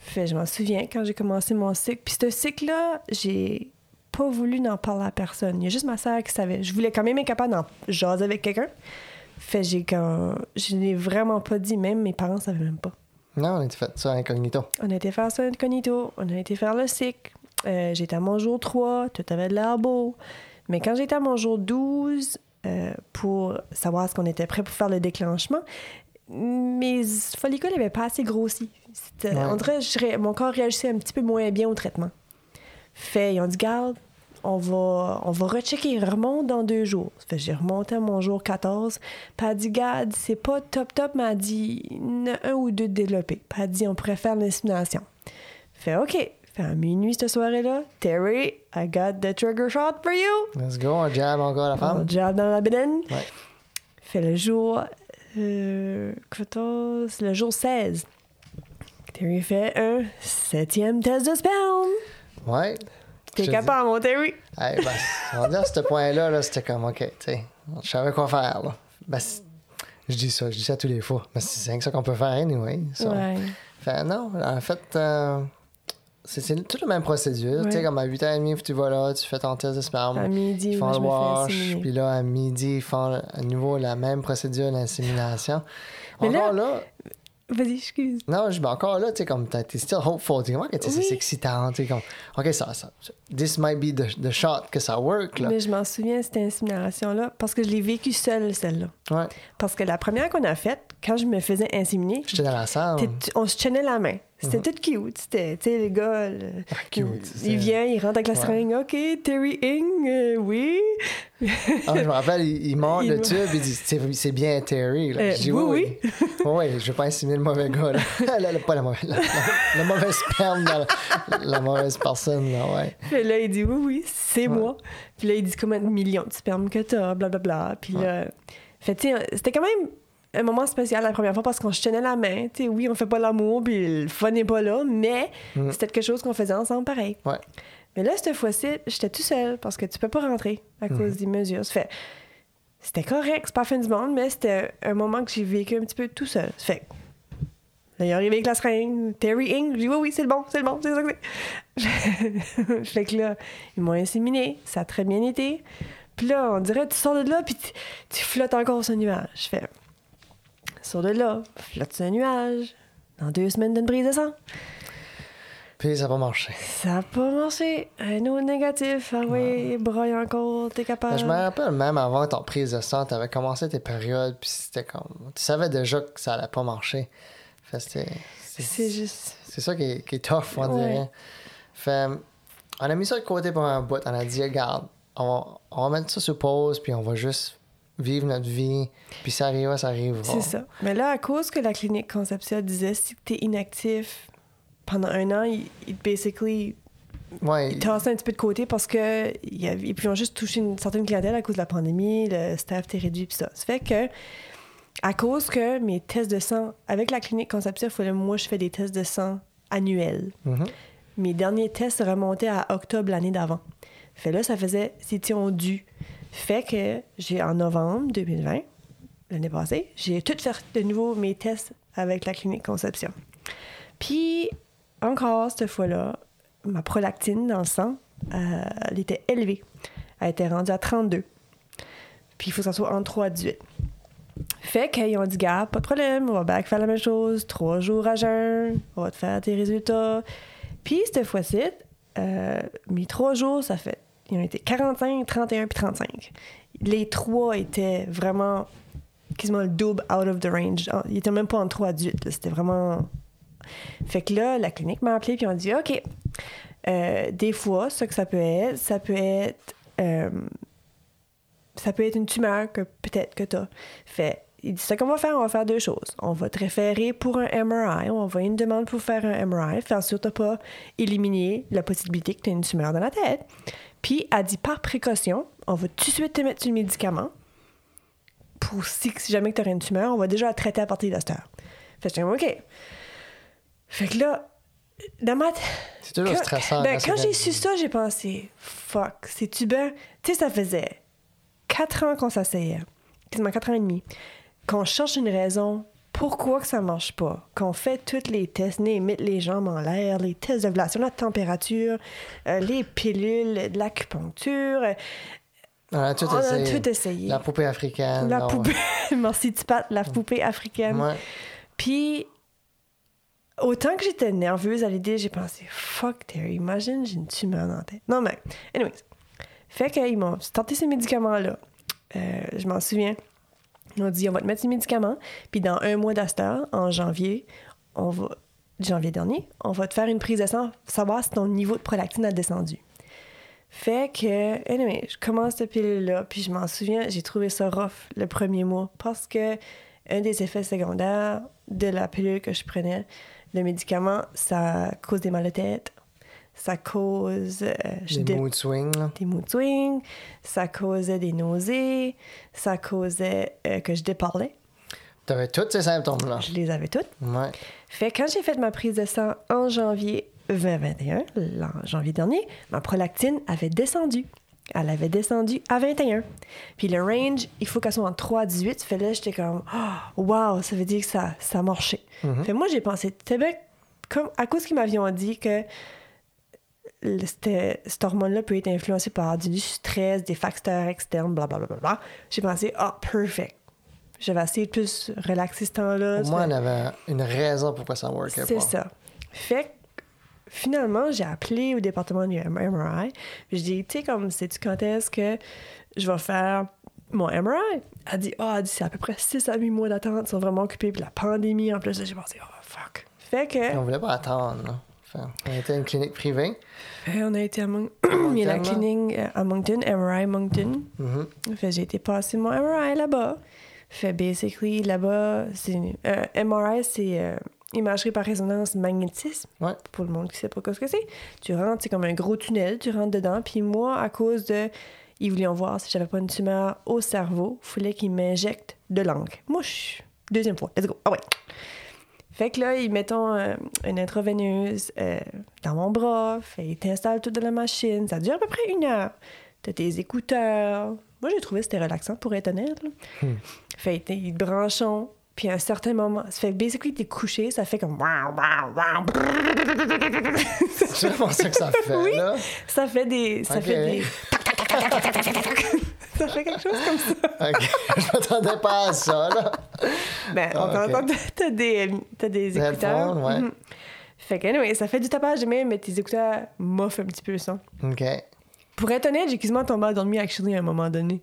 Fait je m'en souviens quand j'ai commencé mon cycle. Puis ce cycle-là, j'ai pas voulu n'en parler à personne. Il y a juste ma sœur qui savait. Je voulais quand même être capable d'en jaser avec quelqu'un. Fait j'ai quand je n'ai vraiment pas dit, même mes parents savaient même pas. Non, on a fait ça incognito. On a été faire ça incognito, on a été faire le cycle. Euh, j'étais à mon jour 3, tout avait de l'air beau. Mais quand j'étais à mon jour 12, euh, pour savoir est-ce qu'on était prêt pour faire le déclenchement, mes follicules n'avaient pas assez grossi. Ouais. On dirait mon corps réagissait un petit peu moins bien au traitement. Fait, ils ont dit, garde, on va, on va rechecker, remonte dans deux jours. Fait, j'ai remonté à mon jour 14. Puis elle a dit, garde, c'est pas top top, mais elle a dit, un ou deux de développés. Puis elle a dit, on pourrait faire l'insémination. Fait, OK. Fait, à minuit cette soirée-là, Terry, I got the trigger shot for you. Let's go, on jab encore la On femme. jab dans la bédaine. Ouais. Fait le jour euh, 14, le jour 16. Terry fait un septième test de sperme. Ouais. T'es capable, mon Terry. Hey, ben, on dit à ce point-là, là, c'était comme, OK, tu sais, je savais quoi faire, là. Ben, je dis ça, je dis ça tous les fois. Mais c'est c'est que ça qu'on peut faire, anyway. ça. Ouais. Fait, non, en fait, euh, c'est toute la même procédure. Tu sais, comme à 8h30, tu vas là, tu fais ton test de sperme. À midi, Ils font le wash, puis là, à midi, ils font à nouveau la même procédure d'insémination. Là, Vas-y, excuse. non, je, ben encore là, tu sais, comme t'es still hopeful, tu comment que Oui. c'est excitant, tu sais, comme, OK, ça, ça, this might be the, the shot que ça work, là. Mais je m'en souviens, cette insémination-là, parce que je l'ai vécue seule, celle-là. Ouais, Parce que la première qu'on a faite, quand je me faisais inséminer, j'étais dans la salle. on se tenait la main. C'était tout cute. C'était, tu sais, les gars, le- Mhm. Ah, cute, il, vient, il rentre avec la Ouais. seringue. OK, Terry Ing, euh, oui. Ah, je me rappelle, il, il monte Il le tube, il dit c'est bien Terry. Là. Euh, je dis oui, oui, oui. oui, je vais pas inséminer le mauvais gars. Là. Là, là, pas la mauvaise, la, mauvaise sperme, dans la, la mauvaise personne. Là, ouais. Puis là, il dit oui, oui, c'est Ouais. moi. Puis là, il dit combien de millions de sperme que t'as, blablabla. Puis là, fait, tu sais, c'était quand même un moment spécial la première fois parce qu'on se tenait la main. Tu sais, oui, on fait pas l'amour, puis le fun n'est pas là, mais Mm. c'était quelque chose qu'on faisait ensemble pareil. Ouais. Mais là, cette fois-ci, j'étais tout seul parce que tu peux pas rentrer à Mm. cause des mesures. Ça fait, c'était correct, c'est pas la fin du monde, mais c'était un moment que j'ai vécu un petit peu tout seul. Ça fait, là, il est arrivé avec la seringue, Terry Ing, j'ai dit oui, oui, c'est le bon, c'est le bon, c'est ça que c'est. fait que là, ils m'ont inséminé, ça a très bien été. Puis là, on dirait, tu sors de là, puis tu, tu flottes encore sur un nuage. Je fais, sors de là, flotte sur un nuage, dans deux semaines d'une brise de sang. Puis ça va marcher. Ça a pas marché. Un autre négatif. Ah oui, broye encore, t'es capable. Ben, je me rappelle, même avant ton prise de sang, tu avais commencé tes périodes, puis c'était comme. Tu savais déjà que ça allait pas marcher. Fait. C'est C'est juste. c'est ça qui est, qui est tough, on Ouais. dirait. Fait. On a mis ça de côté pour un bout. On a dit, regarde, on va, on va mettre ça sur pause, puis on va juste vivre notre vie. Puis ça arrivera, ça arrivera. C'est ça. Mais là, à cause que la clinique Concepcia disait si t'es inactif pendant un an, ils basically Ouais. ils tassaient un petit peu de côté parce que ils, avaient- ils pouvaient juste toucher une certaine clientèle à cause de la pandémie, le staff était réduit pis ça. Ça fait que à cause que mes tests de sang avec la clinique il fallait moi je fais des tests de sang annuels. Mhm. Mes derniers tests remontaient à octobre l'année d'avant. Fait là, ça faisait, c'était dû. Fait que j'ai, en novembre 2020, l'année passée, j'ai tout fait de nouveau mes tests avec la clinique Conception. Puis, encore cette fois-là, ma prolactine dans le sang, euh, elle était élevée. Elle était rendue à 32. Puis, il faut que ça soit entre 3 et 18. Fait qu'ils ont dit, gars, pas de problème, on va back faire la même chose, trois jours à jeun, on va te faire tes résultats. Puis, cette fois-ci, euh, mes trois jours, ça fait. Ils ont été 45, 31 puis 35. Les trois étaient vraiment quasiment le double out of the range. Ah, Il était même pas en 3 à 18. là. C'était vraiment. Fait que là, la clinique m'a appelé puis on dit OK. euh, des fois, ce que ça peut être, ça peut être. euh, ça peut être une tumeur que peut-être que t'as. Fait. Il dit, ce qu'on va faire, on va faire deux choses. On va te référer pour un MRI. On va envoyer une demande pour faire un MRI. Faire sûr que t'as pas éliminé la possibilité que tu aies une tumeur dans la tête. Puis, elle dit, par précaution, on va tout de suite te mettre sur le médicament pour si, si jamais tu aurais une tumeur, on va déjà la traiter à partir de cette heure. Fait que OK. Fait que là, dans ma tête. C'est toujours Quand- stressant. ben, quand j'ai su ça, j'ai pensé, fuck, c'est-tu bien? Tu sais, ça faisait quatre ans qu'on s'asseyait, quasiment quatre ans et demi, qu'on cherche une raison pourquoi que ça marche pas, qu'on fait tous les tests, mettre les jambes en l'air, les tests d'ovulation, la température, euh, les pilules, de l'acupuncture, euh, On a tout on a essayé. tout essayé. La poupée africaine. La non. poupée, merci Tipat, la poupée africaine. Ouais. Puis, autant que j'étais nerveuse à l'idée, j'ai pensé, fuck Terry, imagine, j'ai une tumeur dans la tête. Non, mais, anyways. Fait qu'ils m'ont tenté ces médicaments-là. Euh, je m'en souviens. M'ont dit, on va te mettre ces médicaments, puis dans un mois d'asteur, en janvier, on va, janvier dernier, on va te faire une prise de sang, savoir si ton niveau de prolactine a descendu. Fait que, anyway, je commence cette pilule-là, puis je m'en souviens, j'ai trouvé ça rough le premier mois parce que un des effets secondaires de la pilule que je prenais, le médicament, ça cause des mal de tête, ça cause euh, je dé- mood swings. là. des mood swings, ça causait des nausées, ça causait euh, que je déparlais. T'avais tous ces symptômes-là? Je les avais toutes. Ouais. Fait quand j'ai fait ma prise de sang en janvier 2021, en janvier dernier, ma prolactine avait descendu. Elle avait descendu à 21. Puis le range, il faut qu'elle soit en 3 à 18. Fait là, j'étais comme, oh, wow, ça veut dire que ça, ça marchait. Fait moi, j'ai pensé, bien, comme, à cause qu'ils m'avaient dit que cette hormone-là peut être influencée par du stress, des facteurs externes, blablabla. Bla, bla, bla. J'ai pensé, ah, perfect. Je vais essayer de plus relaxer ce temps-là. Au moins, on avait une raison pourquoi ça workait C'est pas. ça. Fait que, finalement, j'ai appelé au département du MRI. Je dis, tu sais, comme, sais-tu quand est-ce que je vais faire mon MRI? Elle dit, ah, dit, c'est à peu près 6 à 8 mois d'attente. Ils sont vraiment occupés. Puis la pandémie, en plus, j'ai pensé, oh, fuck. Fait que, On voulait pas attendre. là. Enfin, on était une clinique privée. euh, on a été à Mon- Il y a la clinique euh, à Moncton, MRI Moncton. Mhm. Fait j'ai été passer mon MRI là-bas. Fait basically, là-bas, c'est. euh, MRI, c'est euh, imagerie par résonance magnétisme. Ouais. Pour le monde qui sait pas ce que c'est. Tu rentres, c'est comme un gros tunnel, tu rentres dedans. Puis moi, à cause de. Ils voulaient voir si j'avais pas une tumeur au cerveau, il fallait qu'ils m'injectent de l'encre. Moi, je suis. Deuxième fois, let's go. Ah ouais. Fait que là, ils mettent euh, une intraveineuse euh, dans mon bras, fait, ils t'installent tout dans la machine. Ça dure à peu près une heure. T'as tes écouteurs. Moi, j'ai trouvé que c'était relaxant, pour être honnête. là. Fait ils te branchent, puis à un certain moment, ça fait basically, t'es couché, ça fait comme... C'est vraiment ça que ça fait, Oui. là? Ça fait des... Ça fait des... ça fait quelque chose comme ça. Je m'attendais pas à ça, là. Ben, on Ah, ok. t'entend, t'as des, t'as des Des écouteurs. headphones, ouais. Mhm. Fait que, anyway, ça fait du tapage de main, mais tes écouteurs moffent un petit peu le son. OK. Pour être honnête, j'ai quasiment tombé endormi actually à un moment donné.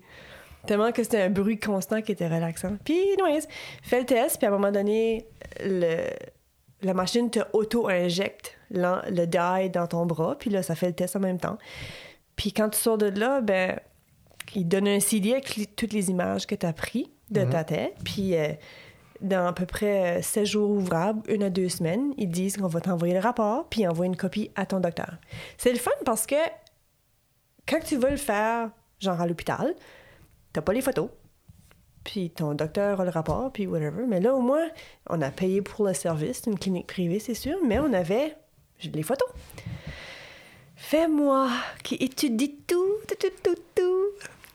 Tellement que c'était un bruit constant qui était relaxant. Puis, anyways, fais le test, puis à un moment donné, le, la machine te auto-injecte le dye dans ton bras, puis là, ça fait le test en même temps. Puis quand tu sors de là, ben, il te donne un CD avec toutes les images que tu as prises de ta tête, puis euh, dans à peu près 16 jours ouvrables, une à deux semaines, ils disent qu'on va t'envoyer le rapport, puis envoyer une copie à ton docteur. C'est le fun parce que quand tu vas le faire, genre à l'hôpital, t'as pas les photos, puis ton docteur a le rapport, puis whatever. Mais là, au moins, on a payé pour le service, une clinique privée, c'est sûr, mais on avait les photos. Fais-moi qui étudie tout, tout, tout, tout, tout.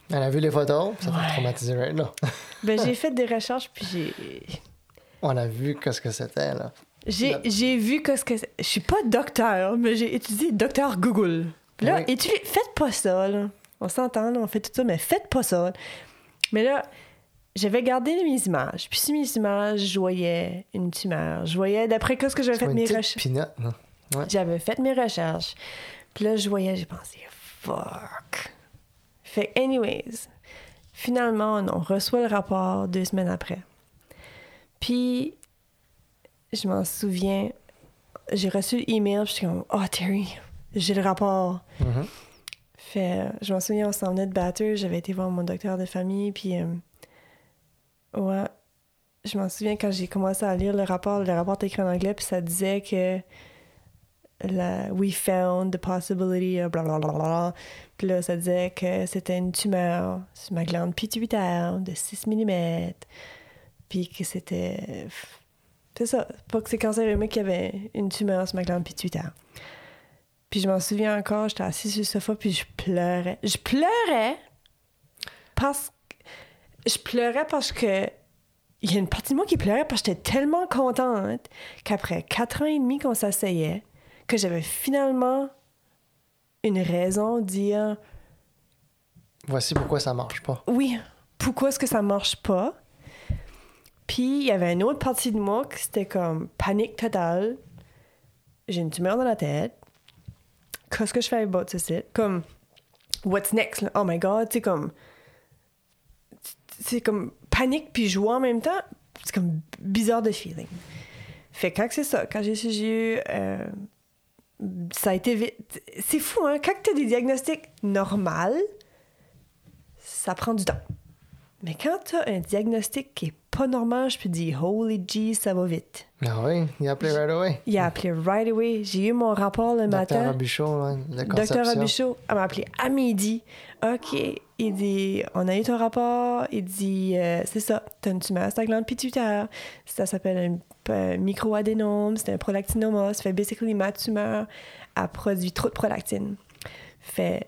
Elle a vu les photos, ça t'a Ouais. traumatisé right là. Ben, j'ai fait des recherches, puis j'ai... On a vu qu'est-ce que c'était, là. J'ai, vu que ce que c'est- Je suis pas docteur, mais j'ai étudié docteur Google. Là, Oui. étudiez- faites pas ça, là. On s'entend, on fait tout ça, mais faites pas ça. Mais là, j'avais gardé mes images. Puis sur mes images, je voyais une tumeur. Je voyais, d'après ce que j'avais fait mes recherches. Ouais. J'avais fait mes recherches. Puis là, je voyais, j'ai pensé, fuck. Fait anyways, Finalement, on reçoit le rapport deux semaines après. Puis, je m'en souviens, j'ai reçu l'email, puis je suis comme, oh Terry, j'ai le rapport. Mhm. Je m'en souviens, on s'en venait de battre, j'avais été voir mon docteur de famille, puis euh, ouais, je m'en souviens quand j'ai commencé à lire le rapport, le rapport était écrit en anglais, puis ça disait que la, we found the possibility blablabla. Puis là, ça disait que c'était une tumeur sur ma glande pituitaire de 6 mm, puis que c'était. C'est ça, pas que c'est cancéreux, mais qu'il y avait une tumeur sur ma glande pituitaire. Puis je m'en souviens encore, j'étais assise sur le sofa, puis je pleurais. Je pleurais parce que. Je pleurais parce que. Il y a une partie de moi qui pleurait parce que j'étais tellement contente qu'après quatre ans et demi qu'on s'asseyait, que j'avais finalement une raison de dire Voici pourquoi ça marche pas. oui, pourquoi est-ce que ça marche pas? Puis il y avait une autre partie de moi qui c'était comme panique totale. J'ai une tumeur dans la tête. Qu'est-ce que je fais about ce site? Comme, what's next? Oh my god, sais, comme. C'est comme panique puis joie en même temps. C'est comme bizarre de feeling. Fait que quand c'est ça, quand j'ai eu. euh, ça a été vite. C'est fou, hein? Quand tu as des diagnostics normaux, ça prend du temps. Mais quand tu as un diagnostic qui est pas normal, je peux dire Holy G, ça va vite. Ah oui, il a appelé right away. Il a appelé right away. J'ai eu mon rapport le Docteur matin. Robichaud, là, le Docteur. Robichaud, elle m'a appelé à midi. OK. Il dit On a eu ton rapport. Il dit euh, C'est ça, t'as une tumeur sur ta glande pituitaire. Ça s'appelle un, un microadénome. C'est un prolactinoma. Ça fait basically ma tumeur. Elle produit trop de prolactine. Fait.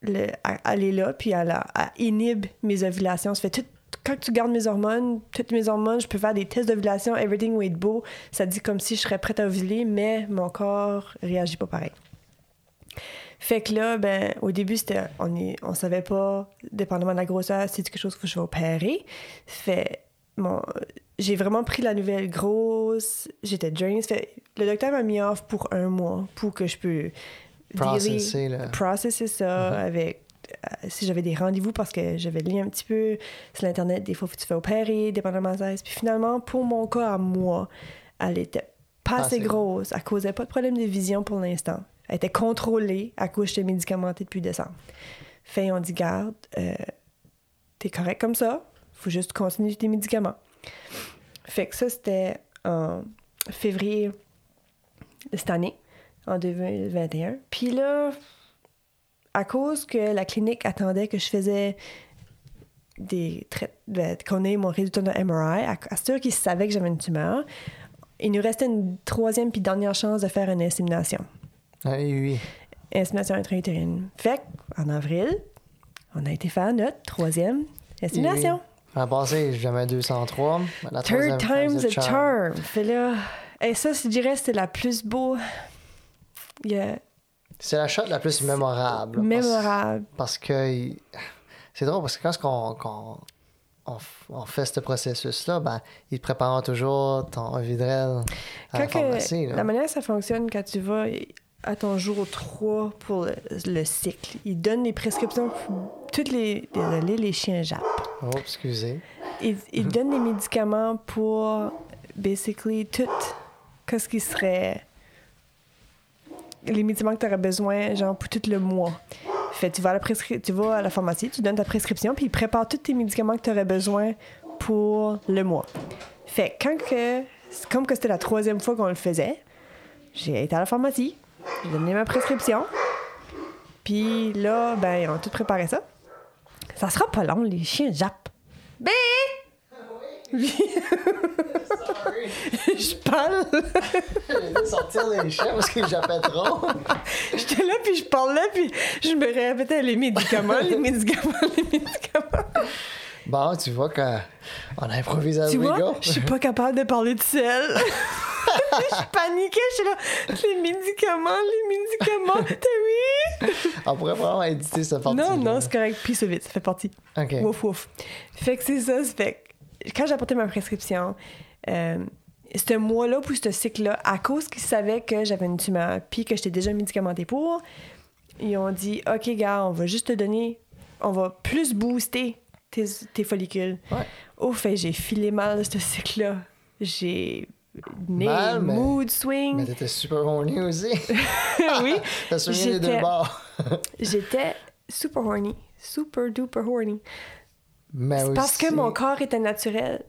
Le, elle- est là, puis elle inhibe mes ovulations. Ça fait tout. Quand tu gardes mes hormones, toutes mes hormones, je peux faire des tests d'ovulation, everything will être beau. Ça dit comme si je serais prête à ovuler, mais mon corps réagit pas pareil. Fait que là, ben, au début, c'était, on, est, on savait pas, dépendamment de la grosseur, si c'est quelque chose que je vais opérer. Fait, mon, j'ai vraiment pris la nouvelle grosse, j'étais drained. Fait, le docteur m'a mis off pour un mois pour que je peux Processer, processer ça Mhm. avec si j'avais des rendez-vous parce que j'avais lu un petit peu sur l'internet des fois faut que tu fais opérer dépendamment de puis finalement pour mon cas à moi elle était pas assez assez. grosse. Elle causait pas de problème de vision pour l'instant. Elle était contrôlée à cause j'étais médicamentée depuis décembre. Fait on dit garde euh, t'es correct comme ça faut juste continuer tes médicaments. Fait que ça c'était en février de cette année en 2021 puis là à cause que la clinique attendait que je faisais des traitements, qu'on ait mon résultat de MRI, à, à sûr qu'ils savaient que j'avais une tumeur, il nous restait une troisième puis dernière chance de faire une insémination. Ah, oui, oui. Insémination intra-utérine. Fait en avril, on a été faire notre troisième insémination. À passé, jamais 203. mais La Third time's a c'est charm. Fait là, et ça, je dirais, c'était la plus beau. Il y a C'est la shot la plus mémorable. parce- mémorable. Parce, que c'est drôle parce que quand on, fait ce processus-là, ben, ils te préparent toujours ton vidrel à la Quand pharmacie. là. la manière que ça fonctionne quand tu vas à ton jour 3 pour le, le cycle, ils donnent des prescriptions pour toutes les. Désolé, les chiens jappent. Oh, excusez. Ils, ils donnent des médicaments pour, basically, tout ce qui serait. Les médicaments que tu aurais besoin, genre, pour tout le mois. Fait, tu vas, à la prescri- tu vas à la pharmacie, tu donnes ta prescription, puis ils préparent tous tes médicaments que tu aurais besoin pour le mois. Fait, quand que. Comme que c'était la troisième fois qu'on le faisait, j'ai été à la pharmacie, j'ai donné ma prescription, puis là, ben, ils ont tout préparé ça. Ça sera pas long, les chiens jappent. B! Je parle. J'ai dû sortir les chiens parce que j'appelle trop. J'étais là, puis je parlais, puis je me répétais les médicaments, les médicaments, les médicaments. Bon, tu vois qu'on improvise à Tu vois, je suis pas capable de parler de sel. je paniquais, je suis là, les médicaments, les médicaments, t'as oui? On pourrait vraiment éditer cette partie Non, non, c'est correct, puis c'est vite, ça fait partie. OK. Wouf, wouf. Fait que c'est ça, ça fait quand j'ai apporté ma prescription, euh, ce mois-là, pour ce cycle-là, à cause qu'ils savaient que j'avais une tumeur, puis que j'étais déjà médicamentée pour, ils ont dit OK, gars, on va juste te donner on va plus booster tes, tes follicules. Ouais. Au fait, j'ai filé mal ce cycle-là. J'ai né Mal, mais- mood swing. Mais t'étais super horny aussi. oui, T'as souligné les deux bords. j'étais super horny. Super duper horny. Mais parce que mon corps était naturel.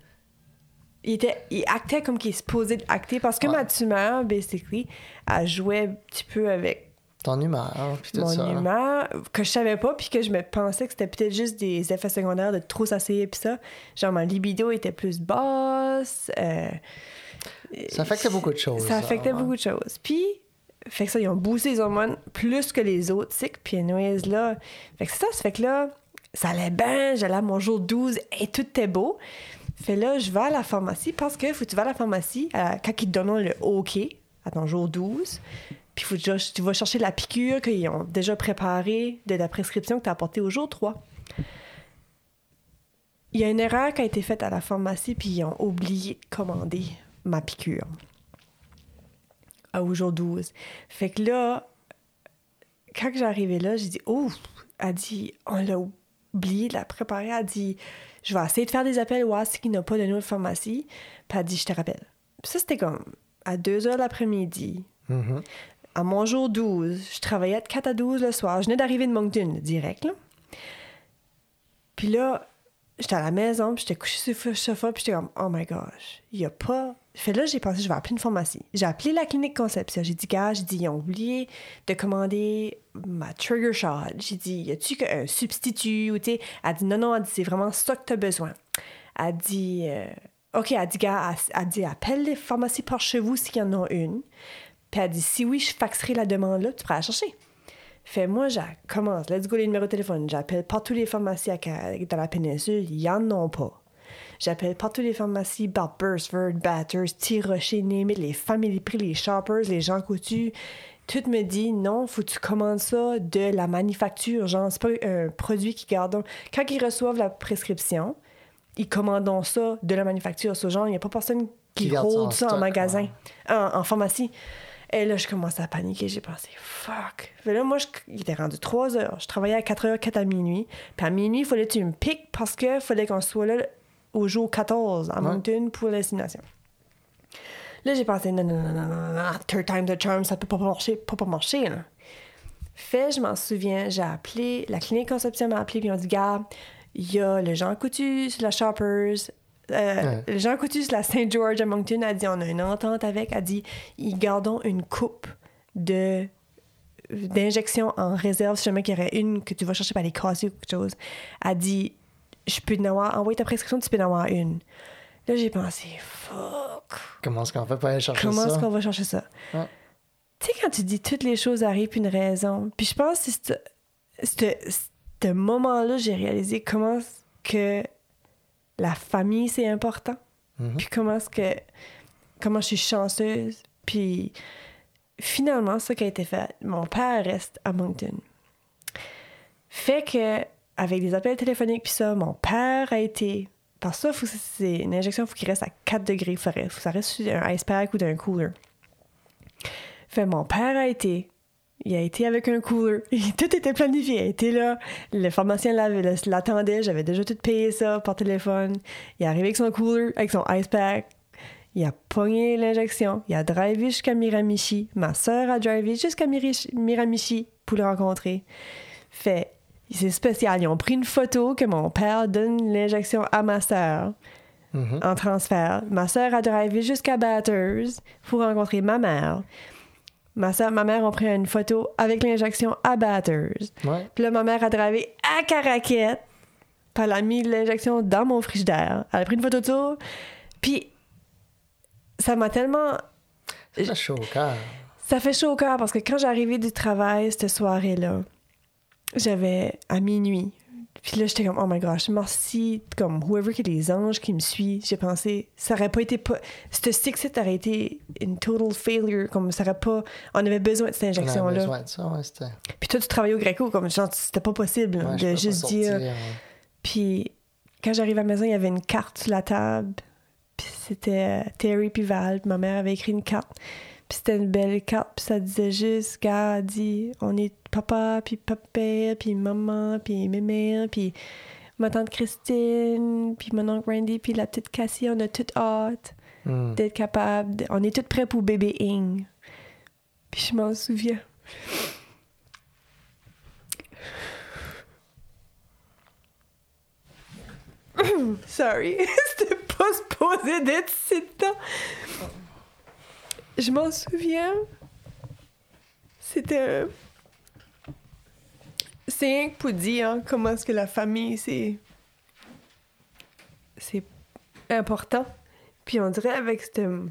Il, était, il actait comme qu'il est supposé acter. Parce que Ouais. ma tumeur, basically, elle jouait un petit peu avec Ton humeur, puis tout mon ça. humeur, que je savais pas, puis que je me pensais que c'était peut-être juste des effets secondaires de trop s'asseoir, puis ça. Genre, ma libido était plus basse. euh, Ça affectait beaucoup de choses. ça affectait beaucoup de choses. Puis, fait que ça, ils ont boosté les hormones plus que les autres cycles. Puis, anyways, là, fait que c'est ça, ça fait que là, ça allait bien, j'allais à mon jour 12 et tout était beau. Fait là, je vais à la pharmacie parce que faut que tu vas à la pharmacie euh, quand ils te donnent le OK à ton jour 12. Puis faut tu- vas chercher la piqûre qu'ils ont déjà préparée de la prescription que tu as apportée au jour 3. Il y a une erreur qui a été faite à la pharmacie, puis ils ont oublié de commander ma piqûre au jour 12. Fait que là, quand j'arrivais là, j'ai dit, oh, elle dit, on l'a oublié de la préparer. Elle dit, je vais essayer de faire des appels voir s'il n'y a pas de nouvelle pharmacie. Puis elle dit, je te rappelle. Puis ça, c'était comme à 2 heures l'après-midi. Mhm. À mon jour 12, je travaillais de 4 à 12 le soir. Je venais d'arriver de Moncton, direct, là. Puis là, j'étais à la maison, puis j'étais couchée sur le sofa, puis j'étais comme, oh my gosh, il y a pas. Fait là, j'ai pensé, je vais appeler une pharmacie. J'ai appelé la clinique Conception. J'ai dit, gars, j'ai dit, ils ont oublié de commander ma trigger shot. J'ai dit, y a-tu un substitut ou? Elle dit, non, non, elle dit, c'est vraiment ça que t'as besoin. Elle dit, euh, OK, elle dit, gars, elle, elle dit, appelle les pharmacies par chez vous s'il y en a une. Puis elle dit, si oui, je faxerai la demande là, tu pourras la chercher. Fait moi, je commence, let's go les numéros de téléphone. J'appelle partout les pharmacies dans la péninsule, il y en a pas. J'appelle partout les pharmacies, Bart Bursford, Batters, T-Rocher, Name It, les Family Prix, les Shoppers, les gens coutus. Tout me dit, non, faut que tu commandes ça de la manufacture. Genre, c'est pas un produit qui garde. Quand ils reçoivent la prescription, ils commandent ça de la manufacture. Ce genre, il n'y a pas personne qui, Qui ça en hold ça en stock, magasin, ouais. en, en pharmacie. Et là, je commence à paniquer. J'ai pensé, fuck. Fait là, moi, je- il était rendu 3 heures. Je travaillais à 4 heures, 4 à minuit. Puis à minuit, il fallait que tu me piques parce qu'il fallait qu'on soit là au jour 14 à. Moncton pour l'insémination. Là, j'ai pensé, non, non, non, non, non, non, third time the charm, ça peut pas marcher, pas, pas marcher, là. Fait, je m'en souviens, j'ai appelé, la clinique Conception m'a appelé, puis ont dit, gars, il y a le Jean Coutu sur la Shoppers, euh, Ouais. le Jean Coutu sur la Saint George à Moncton a dit, on a une entente avec, a dit, ils gardons une coupe de d'injections en réserve si jamais il y aurait une que tu vas chercher par les casser ou quelque chose. A dit, je peux en avoir, envoyer ta prescription, tu peux en avoir une. Là, j'ai pensé, fuck. Comment est-ce qu'on fait pour aller chercher Comment ça? est-ce qu'on va chercher ça? Tu sais, quand tu dis toutes les choses arrivent une raison, puis je pense que c'est ce- moment-là, j'ai réalisé comment que la famille, c'est important. Mhm. Puis comment est-ce que... Comment je suis chanceuse. Puis finalement, ça qui a été fait, mon père reste à Moncton. Fait que, avec des appels téléphoniques, puis ça, mon père a été... Parce que ça, c'est une injection, faut reste à 4 degrés. Faut, faut que ça reste sur un ice pack ou d'un cooler. Fait mon père a été. Il a été avec un cooler. Tout était planifié. Il était là. Le pharmacien l'attendait. J'avais déjà tout payé ça par téléphone. Il est arrivé avec son cooler, avec son ice pack. Il a pogné l'injection. Il a drivé jusqu'à Miramichi. Ma sœur a drivé jusqu'à Miramichi pour le rencontrer. Fait, c'est spécial. Ils ont pris une photo que mon père donne l'injection à ma sœur Mhm. en transfert. Ma sœur a drivé jusqu'à Batters pour rencontrer ma mère. Ma sœur, ma mère ont pris une photo avec l'injection à Batters. Ouais. Puis là, ma mère a drivé à Caraquette. Puis elle a mis l'injection dans mon frigidaire. Elle a pris une photo de ça. Puis ça m'a tellement... Ça fait chaud au cœur. Ça fait chaud au cœur parce que quand j'arrivais du travail cette soirée-là, j'avais à minuit. Puis là, j'étais comme, oh my gosh, merci, comme whoever qui est les anges qui me suit. J'ai pensé, ça aurait pas été. Pas, ce six aurait été une total failure. Comme ça aurait pas. On avait besoin de cette On avait injection-là. besoin de ça, ouais, c'était... Puis toi, tu travaillais au Greco, comme genre, c'était pas possible Ouais, de juste sortir, dire. ouais. Puis quand j'arrive à la maison, il y avait une carte sur la table. Puis c'était euh, Terry puis Val. Ma mère avait écrit une carte. Puis c'était une belle carte, puis ça disait juste, gars, dit, on est papa, puis papa, puis maman, puis mémé, puis ma tante Christine, puis mon oncle Randy, puis la petite Cassie, on a toute hâte Hmm. d'être capable. de- On est toutes prêts pour bébé Ing. Puis je m'en souviens. Sorry, c'était pas supposé d'être si temps. Je m'en souviens. C'était. C'est rien que pour dire hein, comment est-ce que la famille, c'est. C'est important. Puis on dirait avec ce.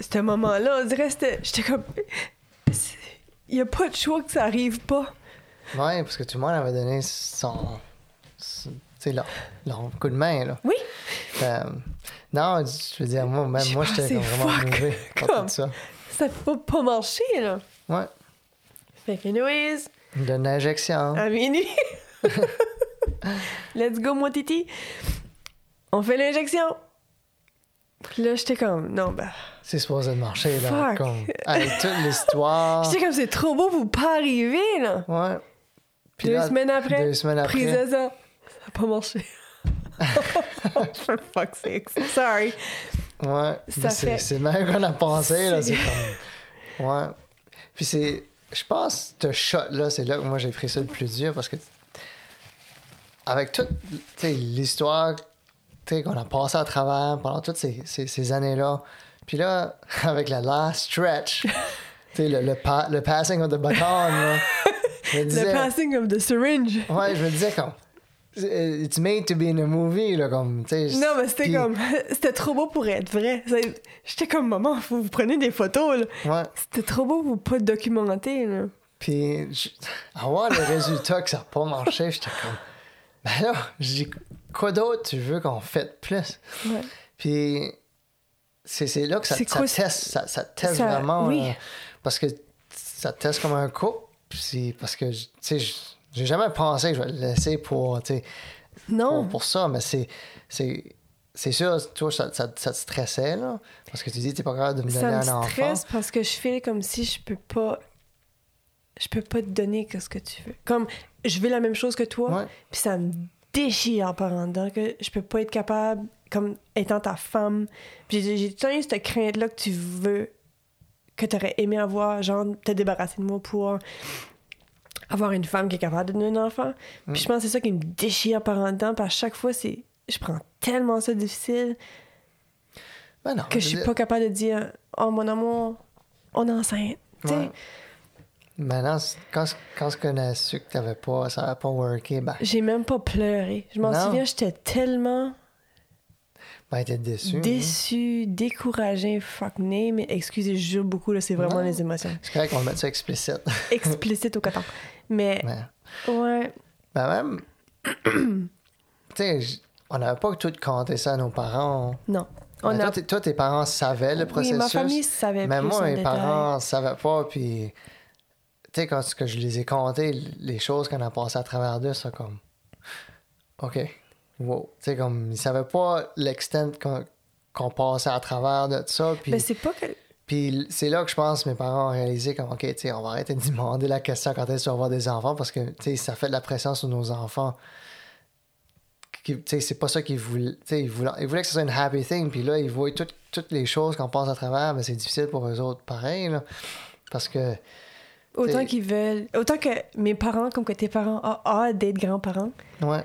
Ce moment-là, on dirait que j'étais comme. Il n'y a pas de choix que ça arrive pas. Ouais, parce que tout le monde avait donné son. Sais, leur, leur coup de main, là. Oui. Euh, non, je veux dire, moi, même moi, j'étais vraiment mauvais comme- ça. Ça peut pas, marcher, là. Ouais. Fait que, anyways, De l'injection. à minuit. Let's go, mon titi. On fait l'injection. Puis là, j'étais comme, non, ben. C'est supposé de marcher, là. Fuck. Comme, avec toute l'histoire. J'étais comme, c'est trop beau pour pas arriver, là. Ouais. Puis deux là, semaines après, Deux semaines après. prise de. Ça a pas marché. For fuck's sake. Sorry. Ouais. Ça Mais c'est, fait- c'est même qu'on a pensé, là. C'est- comme. Ouais. Puis c'est. Je pense que ce shot-là, c'est là que moi j'ai pris ça le plus dur parce que. Avec toute l'histoire qu'on a passé à travers pendant toutes ces, ces, ces années-là. Puis là, avec la last stretch, le, le, pa- le passing of the baton, là. Je me Le passing of the syringe. Ouais, je me disais comme. It's made to be in a movie, là, comme, tu sais. Non, mais c'était comme. C'était trop beau pour être vrai. J'étais comme, maman, que vous preniez des photos, là. Ouais. C'était trop beau pour pas documenter, là. Puis, je- avoir le résultat que ça n'a pas marché, j'étais comme. Ben là, je dis, quoi d'autre tu veux qu'on fait plus? Ouais. Puis, c'est là que ça, teste, ça, ça teste ça- vraiment. oui. euh, parce que ça teste comme un couple. C'est parce que, tu sais, je- j'ai jamais pensé que je vais le laisser pour, Non. pour, pour ça, mais c'est. c'est c'est sûr, toi, ça, ça, ça te stressait, là. Parce que tu dis, t'es pas capable de me donner Ça me un enfant. stresse parce que je fais comme si je peux pas. Je peux pas te donner ce que tu veux. Comme, je veux la même chose que toi, puis ça me déchire par en dedans que je peux pas être capable, comme étant ta femme. Puis J'ai tout cette crainte-là que tu veux, que tu aurais aimé avoir, genre, te débarrasser de moi pour avoir une femme qui est capable de donner un enfant. Mm. Puis je pense que c'est ça qui me déchire par en dedans, parce que à chaque fois, c'est. Je prends tellement ça difficile Ben non, que je suis pas capable de dire Oh mon amour, on est enceinte. Tu sais, Ouais. Maintenant, quand, quand on a su que t'avais pas, ça n'avait pas worké, ben, J'ai même pas pleuré. Je m'en souviens, j'étais tellement ben t'es déçu. hein. déçue, découragée, fuck name. Mais excusez, je jure beaucoup, là, c'est vraiment Non. les émotions. C'est correct qu'on mette ça explicite. Explicite au coton. Mais, ouais, ben même, tu sais, on n'avait pas tout compté ça à nos parents. non. On Ben, a... toi, tes- toi, tes parents savaient le Oui, processus. ma famille savait Mais moi, mes parents savaient pas, puis... Tu sais, quand que je les ai comptés, les choses qu'on a passées à travers d'eux, c'est comme... OK. Wow. Tu sais, comme, ils savaient pas l'extent qu'on passait à travers de ça, puis... Mais c'est pas que... Puis c'est là que je pense que mes parents ont réalisé comme, OK, on va arrêter de demander la question quand est-ce qu'on va avoir des enfants parce que, ça fait de la pression sur nos enfants. C'est pas ça qu'ils voulaient. Ils voulaient, ils voulaient que ce soit une happy thing. Puis là, ils voient toutes- toutes les choses qu'on passe à travers, mais c'est difficile pour eux autres, pareil, là. Parce que, Autant qu'ils veulent... Autant que mes parents, comme que tes parents ont hâte d'être grands-parents, ouais,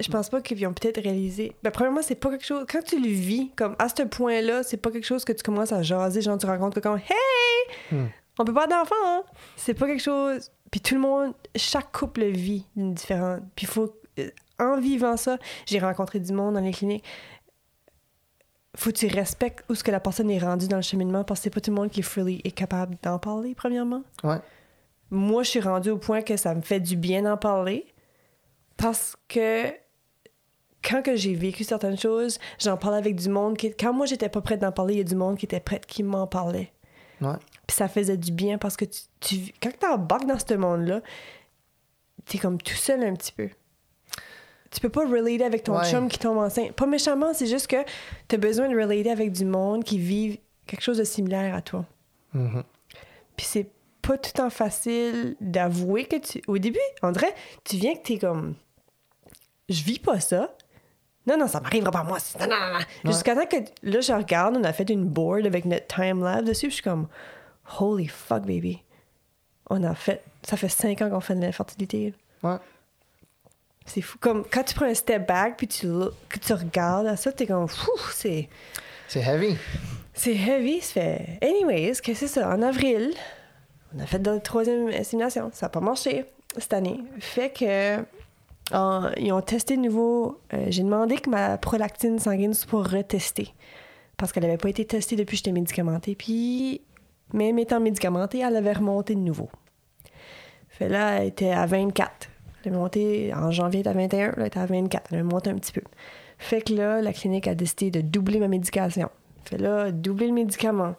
je pense pas qu'ils ont peut-être réalisé. Ben, premièrement, c'est pas quelque chose. Quand tu le vis, comme à ce point-là, c'est pas quelque chose que tu commences à jaser. Genre, tu rencontres quelqu'un, hey! Hmm. On peut pas avoir d'enfant, hein? C'est pas quelque chose. Puis tout le monde, chaque couple le vit d'une différente. Puis il faut. euh, En vivant ça, j'ai rencontré du monde dans les cliniques. Faut que tu respectes où ce que la personne est rendue dans le cheminement parce que c'est pas tout le monde qui est freely est capable d'en parler, premièrement. ouais. Moi, je suis rendue au point que ça me fait du bien d'en parler parce que quand que j'ai vécu certaines choses, j'en parlais avec du monde qui... Quand moi, j'étais pas prête d'en parler, il y a du monde qui était prêt qui m'en parlait. Ouais. Puis ça faisait du bien parce que tu, tu quand t'embarques dans ce monde-là, t'es comme tout seul un petit peu. Tu peux pas relater avec ton Ouais. chum qui tombe enceinte. Pas méchamment, c'est juste que t'as besoin de relater avec du monde qui vit quelque chose de similaire à toi. Mhm. Puis c'est pas tout le temps facile d'avouer que tu. Au début, dirait, tu viens que t'es comme. Je vis pas ça. Non, non, ça m'arrivera pas à moi. C'est- Non, non, non, non. Jusqu'à temps que. Là, je regarde, on a fait une board avec notre time-lapse dessus, puis je suis comme. Holy fuck, baby. On a fait. Ça fait cinq ans qu'on fait de l'infertilité. Ouais. C'est fou. Comme quand tu prends un step back, puis tu, look- que tu regardes à ça, t'es comme. Fou, c'est. C'est heavy. C'est heavy, ça fait. Anyways, qu'est-ce que c'est ça? En avril, on a fait la troisième estimation. Ça n'a pas marché cette année. Fait que. Ils ont testé de nouveau. euh, J'ai demandé que ma prolactine sanguine soit retestée. Parce qu'elle n'avait pas été testée depuis que j'étais médicamentée. Puis, même étant médicamentée, elle avait remonté de nouveau. Fait là, elle était à 24. Elle est montée en janvier, elle était à 21. Là, elle était à 24. Elle a monté un petit peu. Fait que là, la clinique a décidé de doubler ma médication. Fait là, doubler le médicament.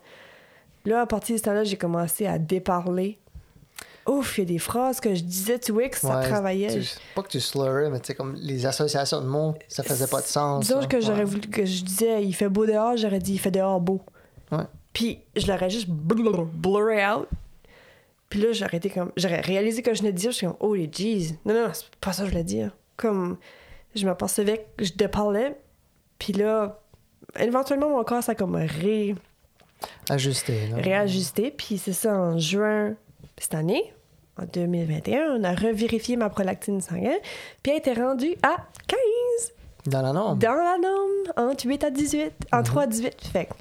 Là, à partir de ce temps-là, j'ai commencé à déparler. Ouf, il y a des phrases que je disais, tu vois, que ça Ouais, travaillait. tu- pas que tu slurrais, mais tu sais, comme les associations de mots, ça faisait pas de sens. Disons que j'aurais voulu que je disais il fait beau dehors, j'aurais dit il fait dehors beau. Ouais. Puis je l'aurais juste blur, blurré out. Puis là, j'aurais été comme. J'aurais réalisé que je venais de dire, je suis comme, oh les jeez. Non, non, c'est pas ça que je voulais dire. Comme, je m'apercevais que je déparlais. Puis là, éventuellement, mon corps, ça a comme ré, Ajusté. Réajusté. Puis c'est ça, en juin cette année, en 2021, on a revérifié ma prolactine sanguine. Puis elle était rendue à 15 Dans la norme. dans la norme, entre 8 à 18, entre 3 à 18. Fait que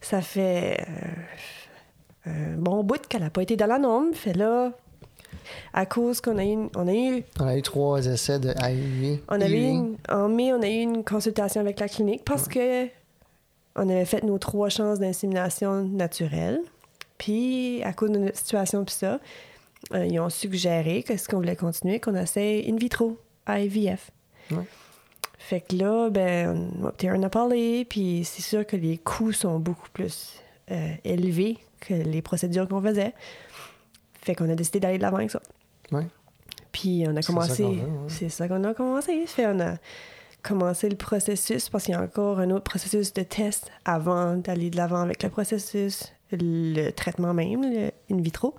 ça fait euh, un bon bout qu'elle n'a pas été dans la norme. Fait là, à cause qu'on a eu, on a eu, On a eu trois essais de IUI. on avait eu une- en mai, on a eu une consultation avec la clinique parce que on avait fait nos trois chances d'insémination naturelle. Puis, à cause de notre situation, puis ça, euh, ils ont suggéré que ce qu'on voulait continuer, qu'on essaie in vitro, IVF. Ouais. Fait que là, ben, on, on a parlé, puis c'est sûr que les coûts sont beaucoup plus euh, élevés que les procédures qu'on faisait. Fait qu'on a décidé d'aller de l'avant avec ça. Ouais. Puis on a C'est ça commencé. qu'on veut, ouais. C'est ça qu'on a commencé. Fait on a commencé le processus parce qu'il y a encore un autre processus de test avant d'aller de l'avant avec le processus, le traitement même, le in vitro.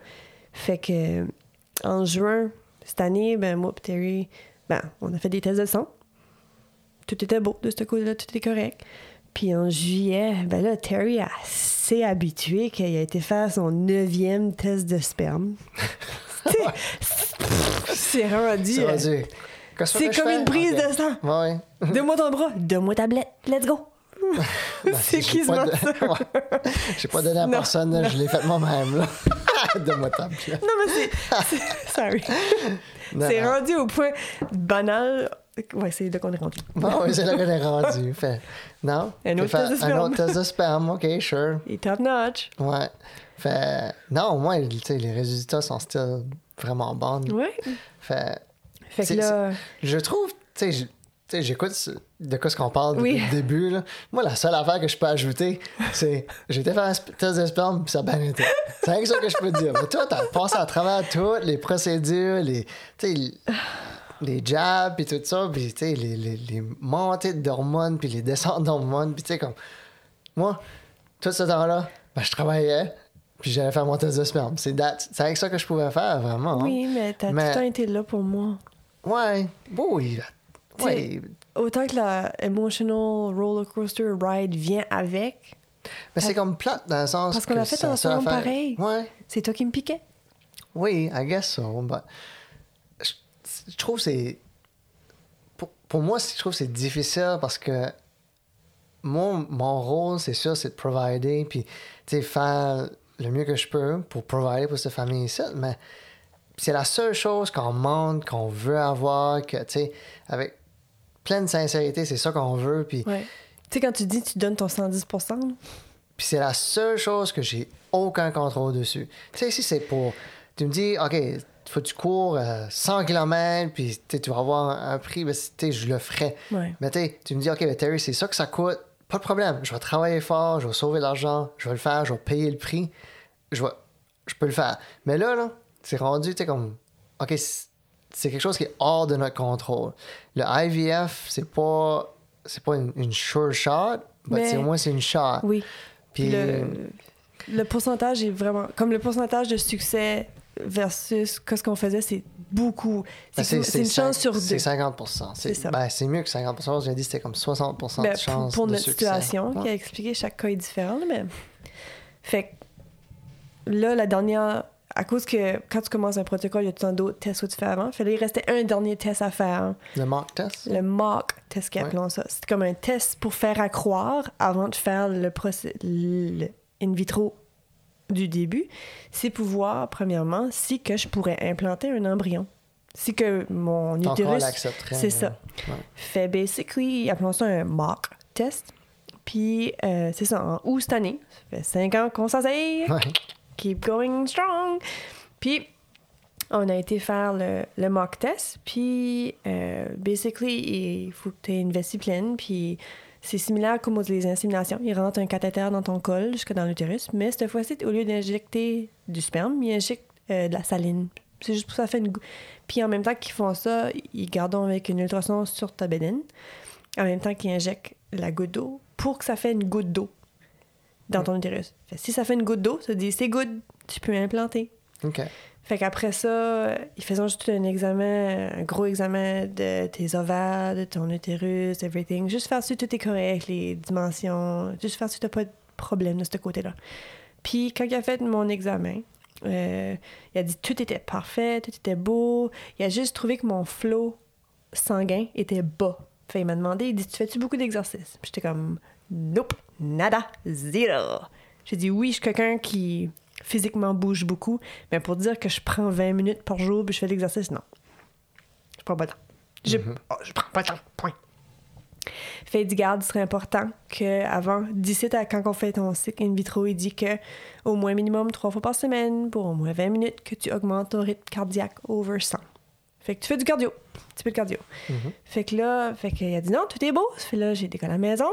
Fait que en juin cette année, ben moi et Terry, ben, on a fait des tests de sang. Tout était beau de ce côté-là, tout était correct. Puis en juillet, ben là, Terry a assez habitué qu'il a été faire son neuvième test de sperme. C'est rendu. C'est euh, rendu. C'est comme une prise de sang. Ouais. Donne-moi ton bras, donne-moi ta tablette, let's go. Ben, c'est qui ça? Ouais. J'ai pas donné à Non. personne, là, je l'ai fait moi-même. Donne-moi ta. Non, mais c'est. Sorry. Non, C'est non. rendu au point banal. Ouais, c'est là qu'on est rendu. Bon, oui, c'est là qu'on est rendu. Fait, non? Un autre test de Un sperme. autre test de sperme, OK, sure. Est top notch. Ouais. Fait, non, au moins, les résultats sont still vraiment bons. Ouais. Fait, Fait que là. je trouve, tu sais, sais, j'écoute de quoi ce qu'on parle depuis Oui. le début. Là. Moi, la seule affaire que je peux ajouter, c'est j'ai été faire un test de sperme, puis ça a bien été. C'est rien que ça que je peux dire. Mais toi, t'as passé à travers toutes les procédures, les, les- jabs, puis tout ça, puis les, les, les montées d'hormones, puis les descentes d'hormones, puis tu sais, comme. Moi, tout ce temps-là, ben, je travaillais, puis j'allais faire mon test de sperme. C'est avec ça que je pouvais faire, vraiment. hein. Oui, mais t'as Mais- tout le temps été là pour moi. Ouais. Oui. Ouais. Autant que la emotional roller coaster ride vient avec, Mais c'est comme plate dans le sens Parce qu'on l'a fait va faire- pareil. Ouais. c'est toi qui me piquais. Oui, I guess so. But je, je trouve que c'est. Pour, pour moi, je trouve que c'est difficile parce que mon, mon rôle, c'est sûr, c'est de provider, puis tu sais, faire le mieux que je peux pour provider pour cette famille ici. Mais c'est la seule chose qu'on demande, qu'on veut avoir, que, tu sais, avec pleine sincérité, c'est ça qu'on veut. Puis Ouais. Tu sais, quand tu dis tu donnes ton 110 là, Puis c'est la seule chose que j'ai aucun contrôle dessus. Tu sais, si c'est pour. Tu me dis, OK, faut que tu cours euh, 100 km, puis tu vas avoir un, prix, ben, tu sais, je le ferai. Ouais. Mais tu sais, tu me dis, OK, ben, Terry, c'est ça que ça coûte. Pas de problème. Je vais travailler fort, je vais sauver de l'argent, je vais le faire, je vais payer le prix. Je, vais, je peux le faire. Mais là, là, c'est rendu, tu sais, comme. OK, c'est quelque chose qui est hors de notre contrôle. Le IVF, c'est pas, c'est pas une, une sure shot, mais au moins c'est une shot. Oui. Puis, le, le pourcentage est vraiment. Comme le pourcentage de succès versus ce qu'on faisait, c'est beaucoup. ben, C'est une chance sur deux. C'est 50 C'est C'est ça. ben, c'est mieux que 50 J'ai dit que c'était comme 60% Ben, de chance. pour, pour de notre succès. situation, Ouais. qui a expliqué, chaque cas est différent. Mais... Fait que là, la dernière. À cause que quand tu commences un protocole, il y a temps d'autres tests que tu fais avant. Fait là, il restait un dernier test à faire. Le mock test? Le mock test qu'ils Ouais. appelons ça. C'est comme un test pour faire à croire avant de faire le, le in vitro du début. C'est pour voir, premièrement, si que je pourrais implanter un embryon. Si que mon utérus... C'est ça. Ouais. Fait basically, appelons ça un mock test. Puis, euh, c'est ça, en août cette année. Ça fait cinq ans qu'on s'essaye. Ouais. Keep going strong. Puis, on a été faire le, mock test. Puis, euh, basically, il faut que tu aies une vessie pleine. Puis, c'est similaire comme les inséminations. Il rentre un cathéter dans ton col jusque dans l'utérus. Mais cette fois-ci, au lieu d'injecter du sperme, il injecte euh, de la saline. C'est juste pour ça, fait une gou- Puis, en même temps qu'ils font ça, ils gardent avec une ultrason sur ta bédaine. En même temps qu'ils injectent la goutte d'eau pour que ça fait une goutte d'eau dans ton utérus. Fait, si ça fait une goutte d'eau, ça dit c'est good, tu peux implanter. OK. Fait qu'après ça, ils faisaient juste un examen, un gros examen de tes ovaires, de ton utérus, everything. Juste faire si tout est correct, les dimensions, juste faire si t'as pas de problème de ce côté-là. Puis quand il a fait mon examen, euh, il a dit tout était parfait, tout était beau. Il a juste trouvé que mon flot sanguin était bas. Fait il m'a demandé, il dit tu fais-tu beaucoup d'exercices? Puis j'étais comme nope, nada, zéro. J'ai dit oui, je suis quelqu'un qui physiquement bouge beaucoup, mais pour dire que je prends 20 minutes par jour puis je fais l'exercice, non. Je prends pas le temps. Je, oh, je prends pas le temps, point. Fait dit, garde, ce serait important qu'avant, d'ici à quand on fait ton cycle in vitro, il dit que au moins minimum trois fois par semaine, pour au moins 20 minutes, que tu augmentes ton rythme cardiaque over 100. Fait que tu fais du cardio, un petit peu de cardio. Fait que là, fait qu'il a dit non, tout est beau. Fait là, j'ai décollé à la maison.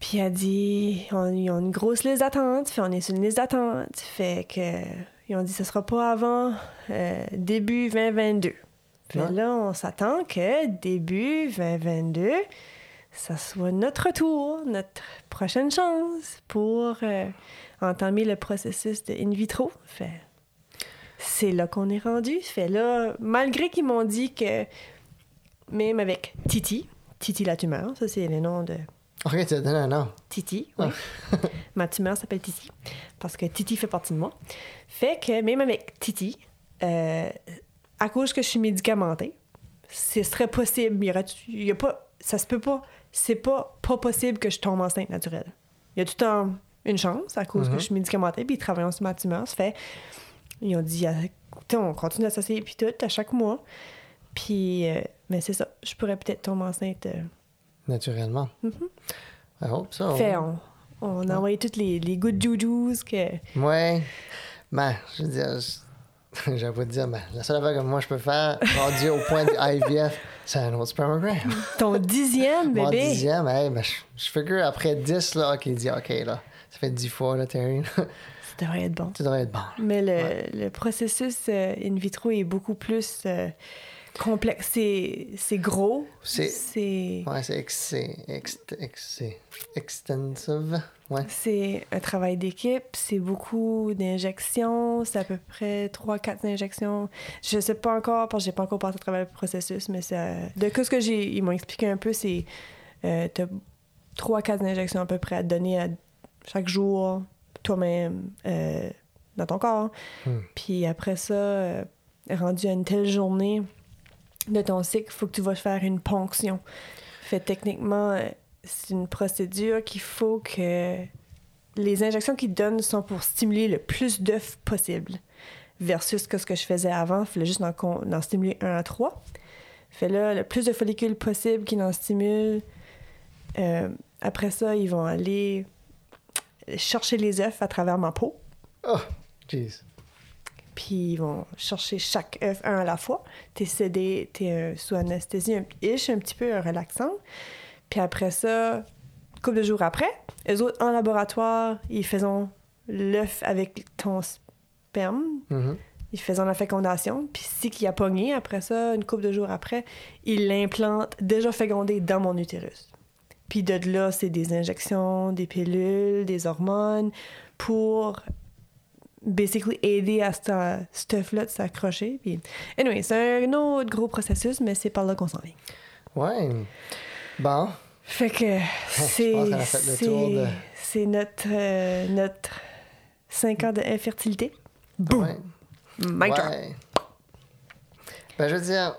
Puis il a dit, on, ils ont une grosse liste d'attente. Fait on est sur une liste d'attente. Fait que ils ont dit, ce sera pas avant euh, début 2022. Fait Ouais. là, on s'attend que début 2022, ça soit notre tour, notre prochaine chance pour euh, entamer le processus de in vitro. Fait c'est là qu'on est rendu. Fait là, malgré qu'ils m'ont dit que même avec Titi, Titi la tumeur, ça c'est le nom de OK, tu as donné un nom. Titi, oui. Ma tumeur s'appelle Titi parce que Titi fait partie de moi. Fait que même avec Titi, euh, à cause que je suis médicamentée, ce serait possible. Il y a pas, ça se peut pas. C'est pas pas possible que je tombe enceinte naturelle. Il y a tout le temps une chance à cause que je suis médicamentée puis ils travaillent sur ma tumeur. Ça fait, ils ont dit, ah, écoutez, on continue d'associer puis tout à chaque mois. Puis, euh, mais c'est ça. Je pourrais peut-être tomber enceinte. euh, Naturellement. I hope so. fait, on, on a envoyé toutes les, les good juju's que. Ouais. Ben, je veux dire, j'allais pas dire, ben, la seule affaire que moi je peux faire, rendu au point du IVF, c'est un autre spermogramme. Ton dixième Mon bébé. dixième, hey, ben, je, je figure après 10, là, OK, il dit, OK, là, ça fait 10 fois, là, Terry. Ça devrait être bon. tu devrais être bon. Mais le, Ouais. le processus euh, in vitro est beaucoup plus euh, complexe. C'est c'est gros. C'est- C'est Ouais, c'est ex, c'est ex, ex- c'est extensive. Ouais. c'est un travail d'équipe. C'est beaucoup d'injections. C'est à peu près 3-4 injections. Je sais pas encore parce que j'ai pas encore passé à travers le processus, mais ça, de que ce que j'ai, ils m'ont expliqué un peu, c'est euh, t'as 3-4 injections à peu près à te donner à chaque jour, toi-même, euh, dans ton corps. Hmm. Puis après ça, euh, rendu à une telle journée de ton cycle, il faut que tu vas faire une ponction. Fait techniquement, euh, c'est une procédure qu'il faut que les injections qu'ils donnent sont pour stimuler le plus d'œufs possible. Versus que ce que je faisais avant, il fallait juste en, stimuler un à trois. Fait là, le plus de follicules possible qu'ils en stimulent. Euh, après ça, ils vont aller chercher les œufs à travers ma peau. Oh, jeez. Puis ils vont chercher chaque œuf un à la fois. T'es sédé, t'es euh, sous anesthésie un, ish, un petit peu euh, relaxant. Puis après ça, couple de jours après, eux autres, en laboratoire, ils faisaient l'œuf avec ton sperme Mhm. il faisait la fécondation, puis si qu'il a pogné, après ça, une couple de jours après, il l'implante déjà fécondé dans mon utérus. Puis de là, c'est des injections, des pilules, des hormones pour basically aider à ce stuff-là de s'accrocher. Puis, anyway, c'est un autre gros processus, mais c'est par là qu'on s'en vient. Ouais. Bon. Fait que c'est. de- C'est notre, euh, notre 5 ans d'infertilité. Boum! Ouais. Ouais. Ben, je veux dire,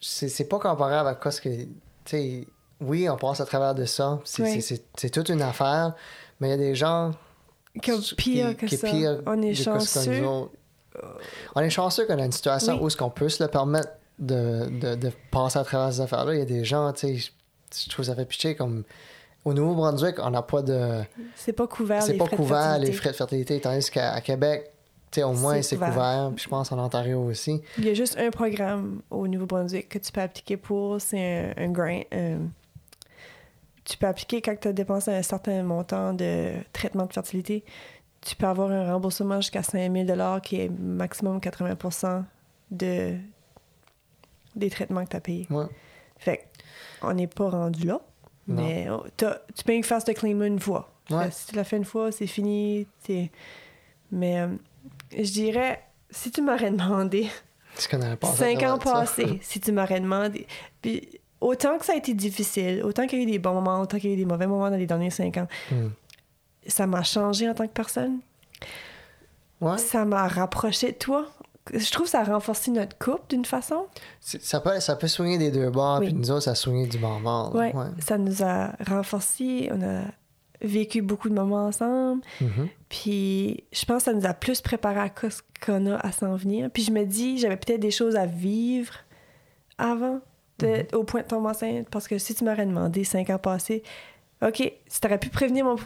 c'est c'est pas comparable à quoi ce que. Tu sais, oui, on passe à travers de ça. C'est Oui. c'est- c'est- c'est toute une affaire, mais il y a des gens. Que pire que qui ça. pire On est chanceux. autres- On est chanceux qu'on a une situation Oui. où ce qu'on peut se le permettre de, de, de passer à travers ces affaires-là. Il y a des gens, tu sais, je- trouve ça fait pitcher comme. Au Nouveau-Brunswick, on n'a pas de. C'est pas couvert C'est pas frais de couvert les frais de fertilité, tandis qu'à Québec, tu sais, au moins C'est couvert. couvert. Puis je pense en Ontario aussi. Il y a juste un programme au Nouveau-Brunswick que tu peux appliquer pour, c'est un, un grant. euh, tu peux appliquer quand tu as dépensé un certain montant de traitement de fertilité. Tu peux avoir un remboursement jusqu'à 5 000 qui est maximum 80 de, des traitements que tu as payés. Ouais. Fait on n'est pas rendu là. Non. Mais tu peux une faire ce claim une fois. Ouais. Si tu l'as fait une fois, c'est fini. Mais euh, je dirais, si tu m'aurais demandé, Tu connais pas cinq ans passés, si tu m'aurais demandé, puis autant que ça a été difficile, autant qu'il y a eu des bons moments, autant qu'il y a eu des mauvais moments dans les derniers cinq ans, Hmm. ça m'a changé en tant que personne. Ouais. Ça m'a rapproché de toi. Je trouve que ça a renforcé notre couple d'une façon. Ça peut, ça peut soigner des deux bords, Oui. puis nous autres, ça soigne du bon bord. Ouais, Ça nous a renforcés. On a vécu beaucoup de moments ensemble. Mhm. Puis je pense que ça nous a plus préparé à ce qu'on a à s'en venir. Puis je me dis, j'avais peut-être des choses à vivre avant, de- au point de tomber enceinte. Parce que si tu m'aurais demandé cinq ans passés, OK, si t'aurais pu prévenir mon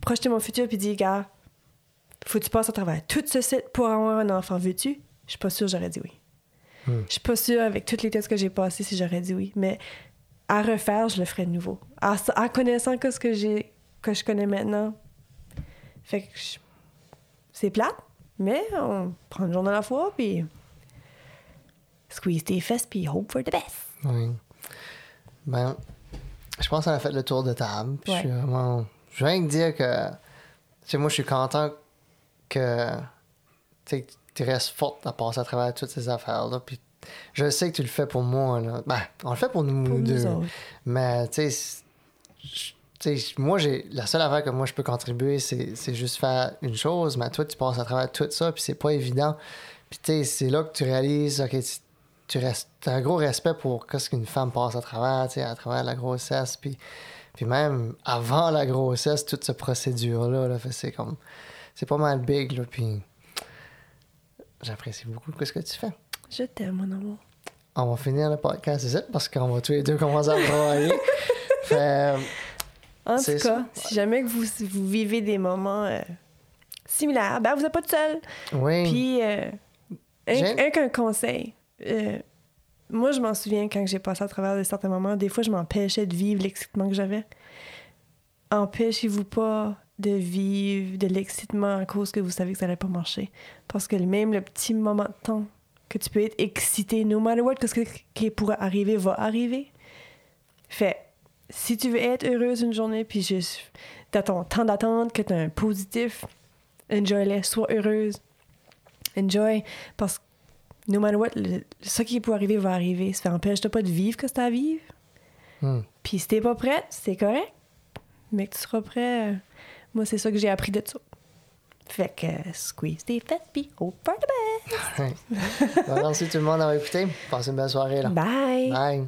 projeter mon futur puis dire, gars, faut que tu passes à travers tout ce site pour avoir un enfant, veux-tu? Je suis pas sûre, j'aurais dit oui. Hmm. Je suis pas sûre avec toutes les tests que j'ai passés si j'aurais dit oui. Mais à refaire, je le ferais de nouveau. En, en connaissant que ce que j'ai que je connais maintenant. Fait que je- c'est plate, mais on prend une journée à la fois, puis squeeze tes fesses, puis hope for the best. Oui. Ben, je pense qu'on a fait le tour de table. Puis Ouais. Je suis vraiment. Je viens de dire que. Tu sais, moi, je suis content que. Tu restes forte à passer à travers toutes ces affaires-là. Puis je sais que tu le fais pour moi. Là. Ben, on le fait pour nous, Pour deux. Mais, tu sais, moi, j'ai la seule affaire que moi je peux contribuer, c'est c'est juste faire une chose. Mais toi, tu passes à travers tout ça, puis c'est pas évident. Puis, tu sais, c'est là que tu réalises, OK, tu, restes, as un gros respect pour ce qu'une femme passe à travers, à travers la grossesse. Puis, puis même avant la grossesse, toute cette procédure-là, là, c'est comme. C'est pas mal big, là. Puis, j'apprécie beaucoup ce que tu fais. Je t'aime, mon amour. On va finir le podcast ici parce qu'on va tous les deux commencer à travailler. fait, En C'est tout cas, ça. si jamais que vous, vous vivez des moments euh, similaires, ben vous n'êtes pas tout seul. oui. Puis, euh, un, un qu'un conseil. Euh, moi, je m'en souviens quand j'ai passé à travers certains moments, des fois, je m'empêchais de vivre l'excitement que j'avais. Empêchez-vous pas de vivre de l'excitement à cause que vous savez que ça n'allait pas marcher. Parce que même le petit moment de temps que tu peux être excité, no matter what, que ce qui pourrait arriver va arriver. Fait, si tu veux être heureuse une journée, puis juste dans ton temps d'attente, que tu as un positif, enjoy-le, sois heureuse. Enjoy, parce que no matter what, le- ce qui peut arriver va arriver. Ça empêche-toi pas de vivre que c'est à vivre. Hmm. Puis si t'es pas prête, c'est correct. Mais que tu seras prêt, euh, moi, c'est ça que j'ai appris de ça. Fait que euh, squeeze tes fesses, puis for the best. Merci tout le monde d'avoir écouté. Passez une belle soirée. Là. Bye. Bye.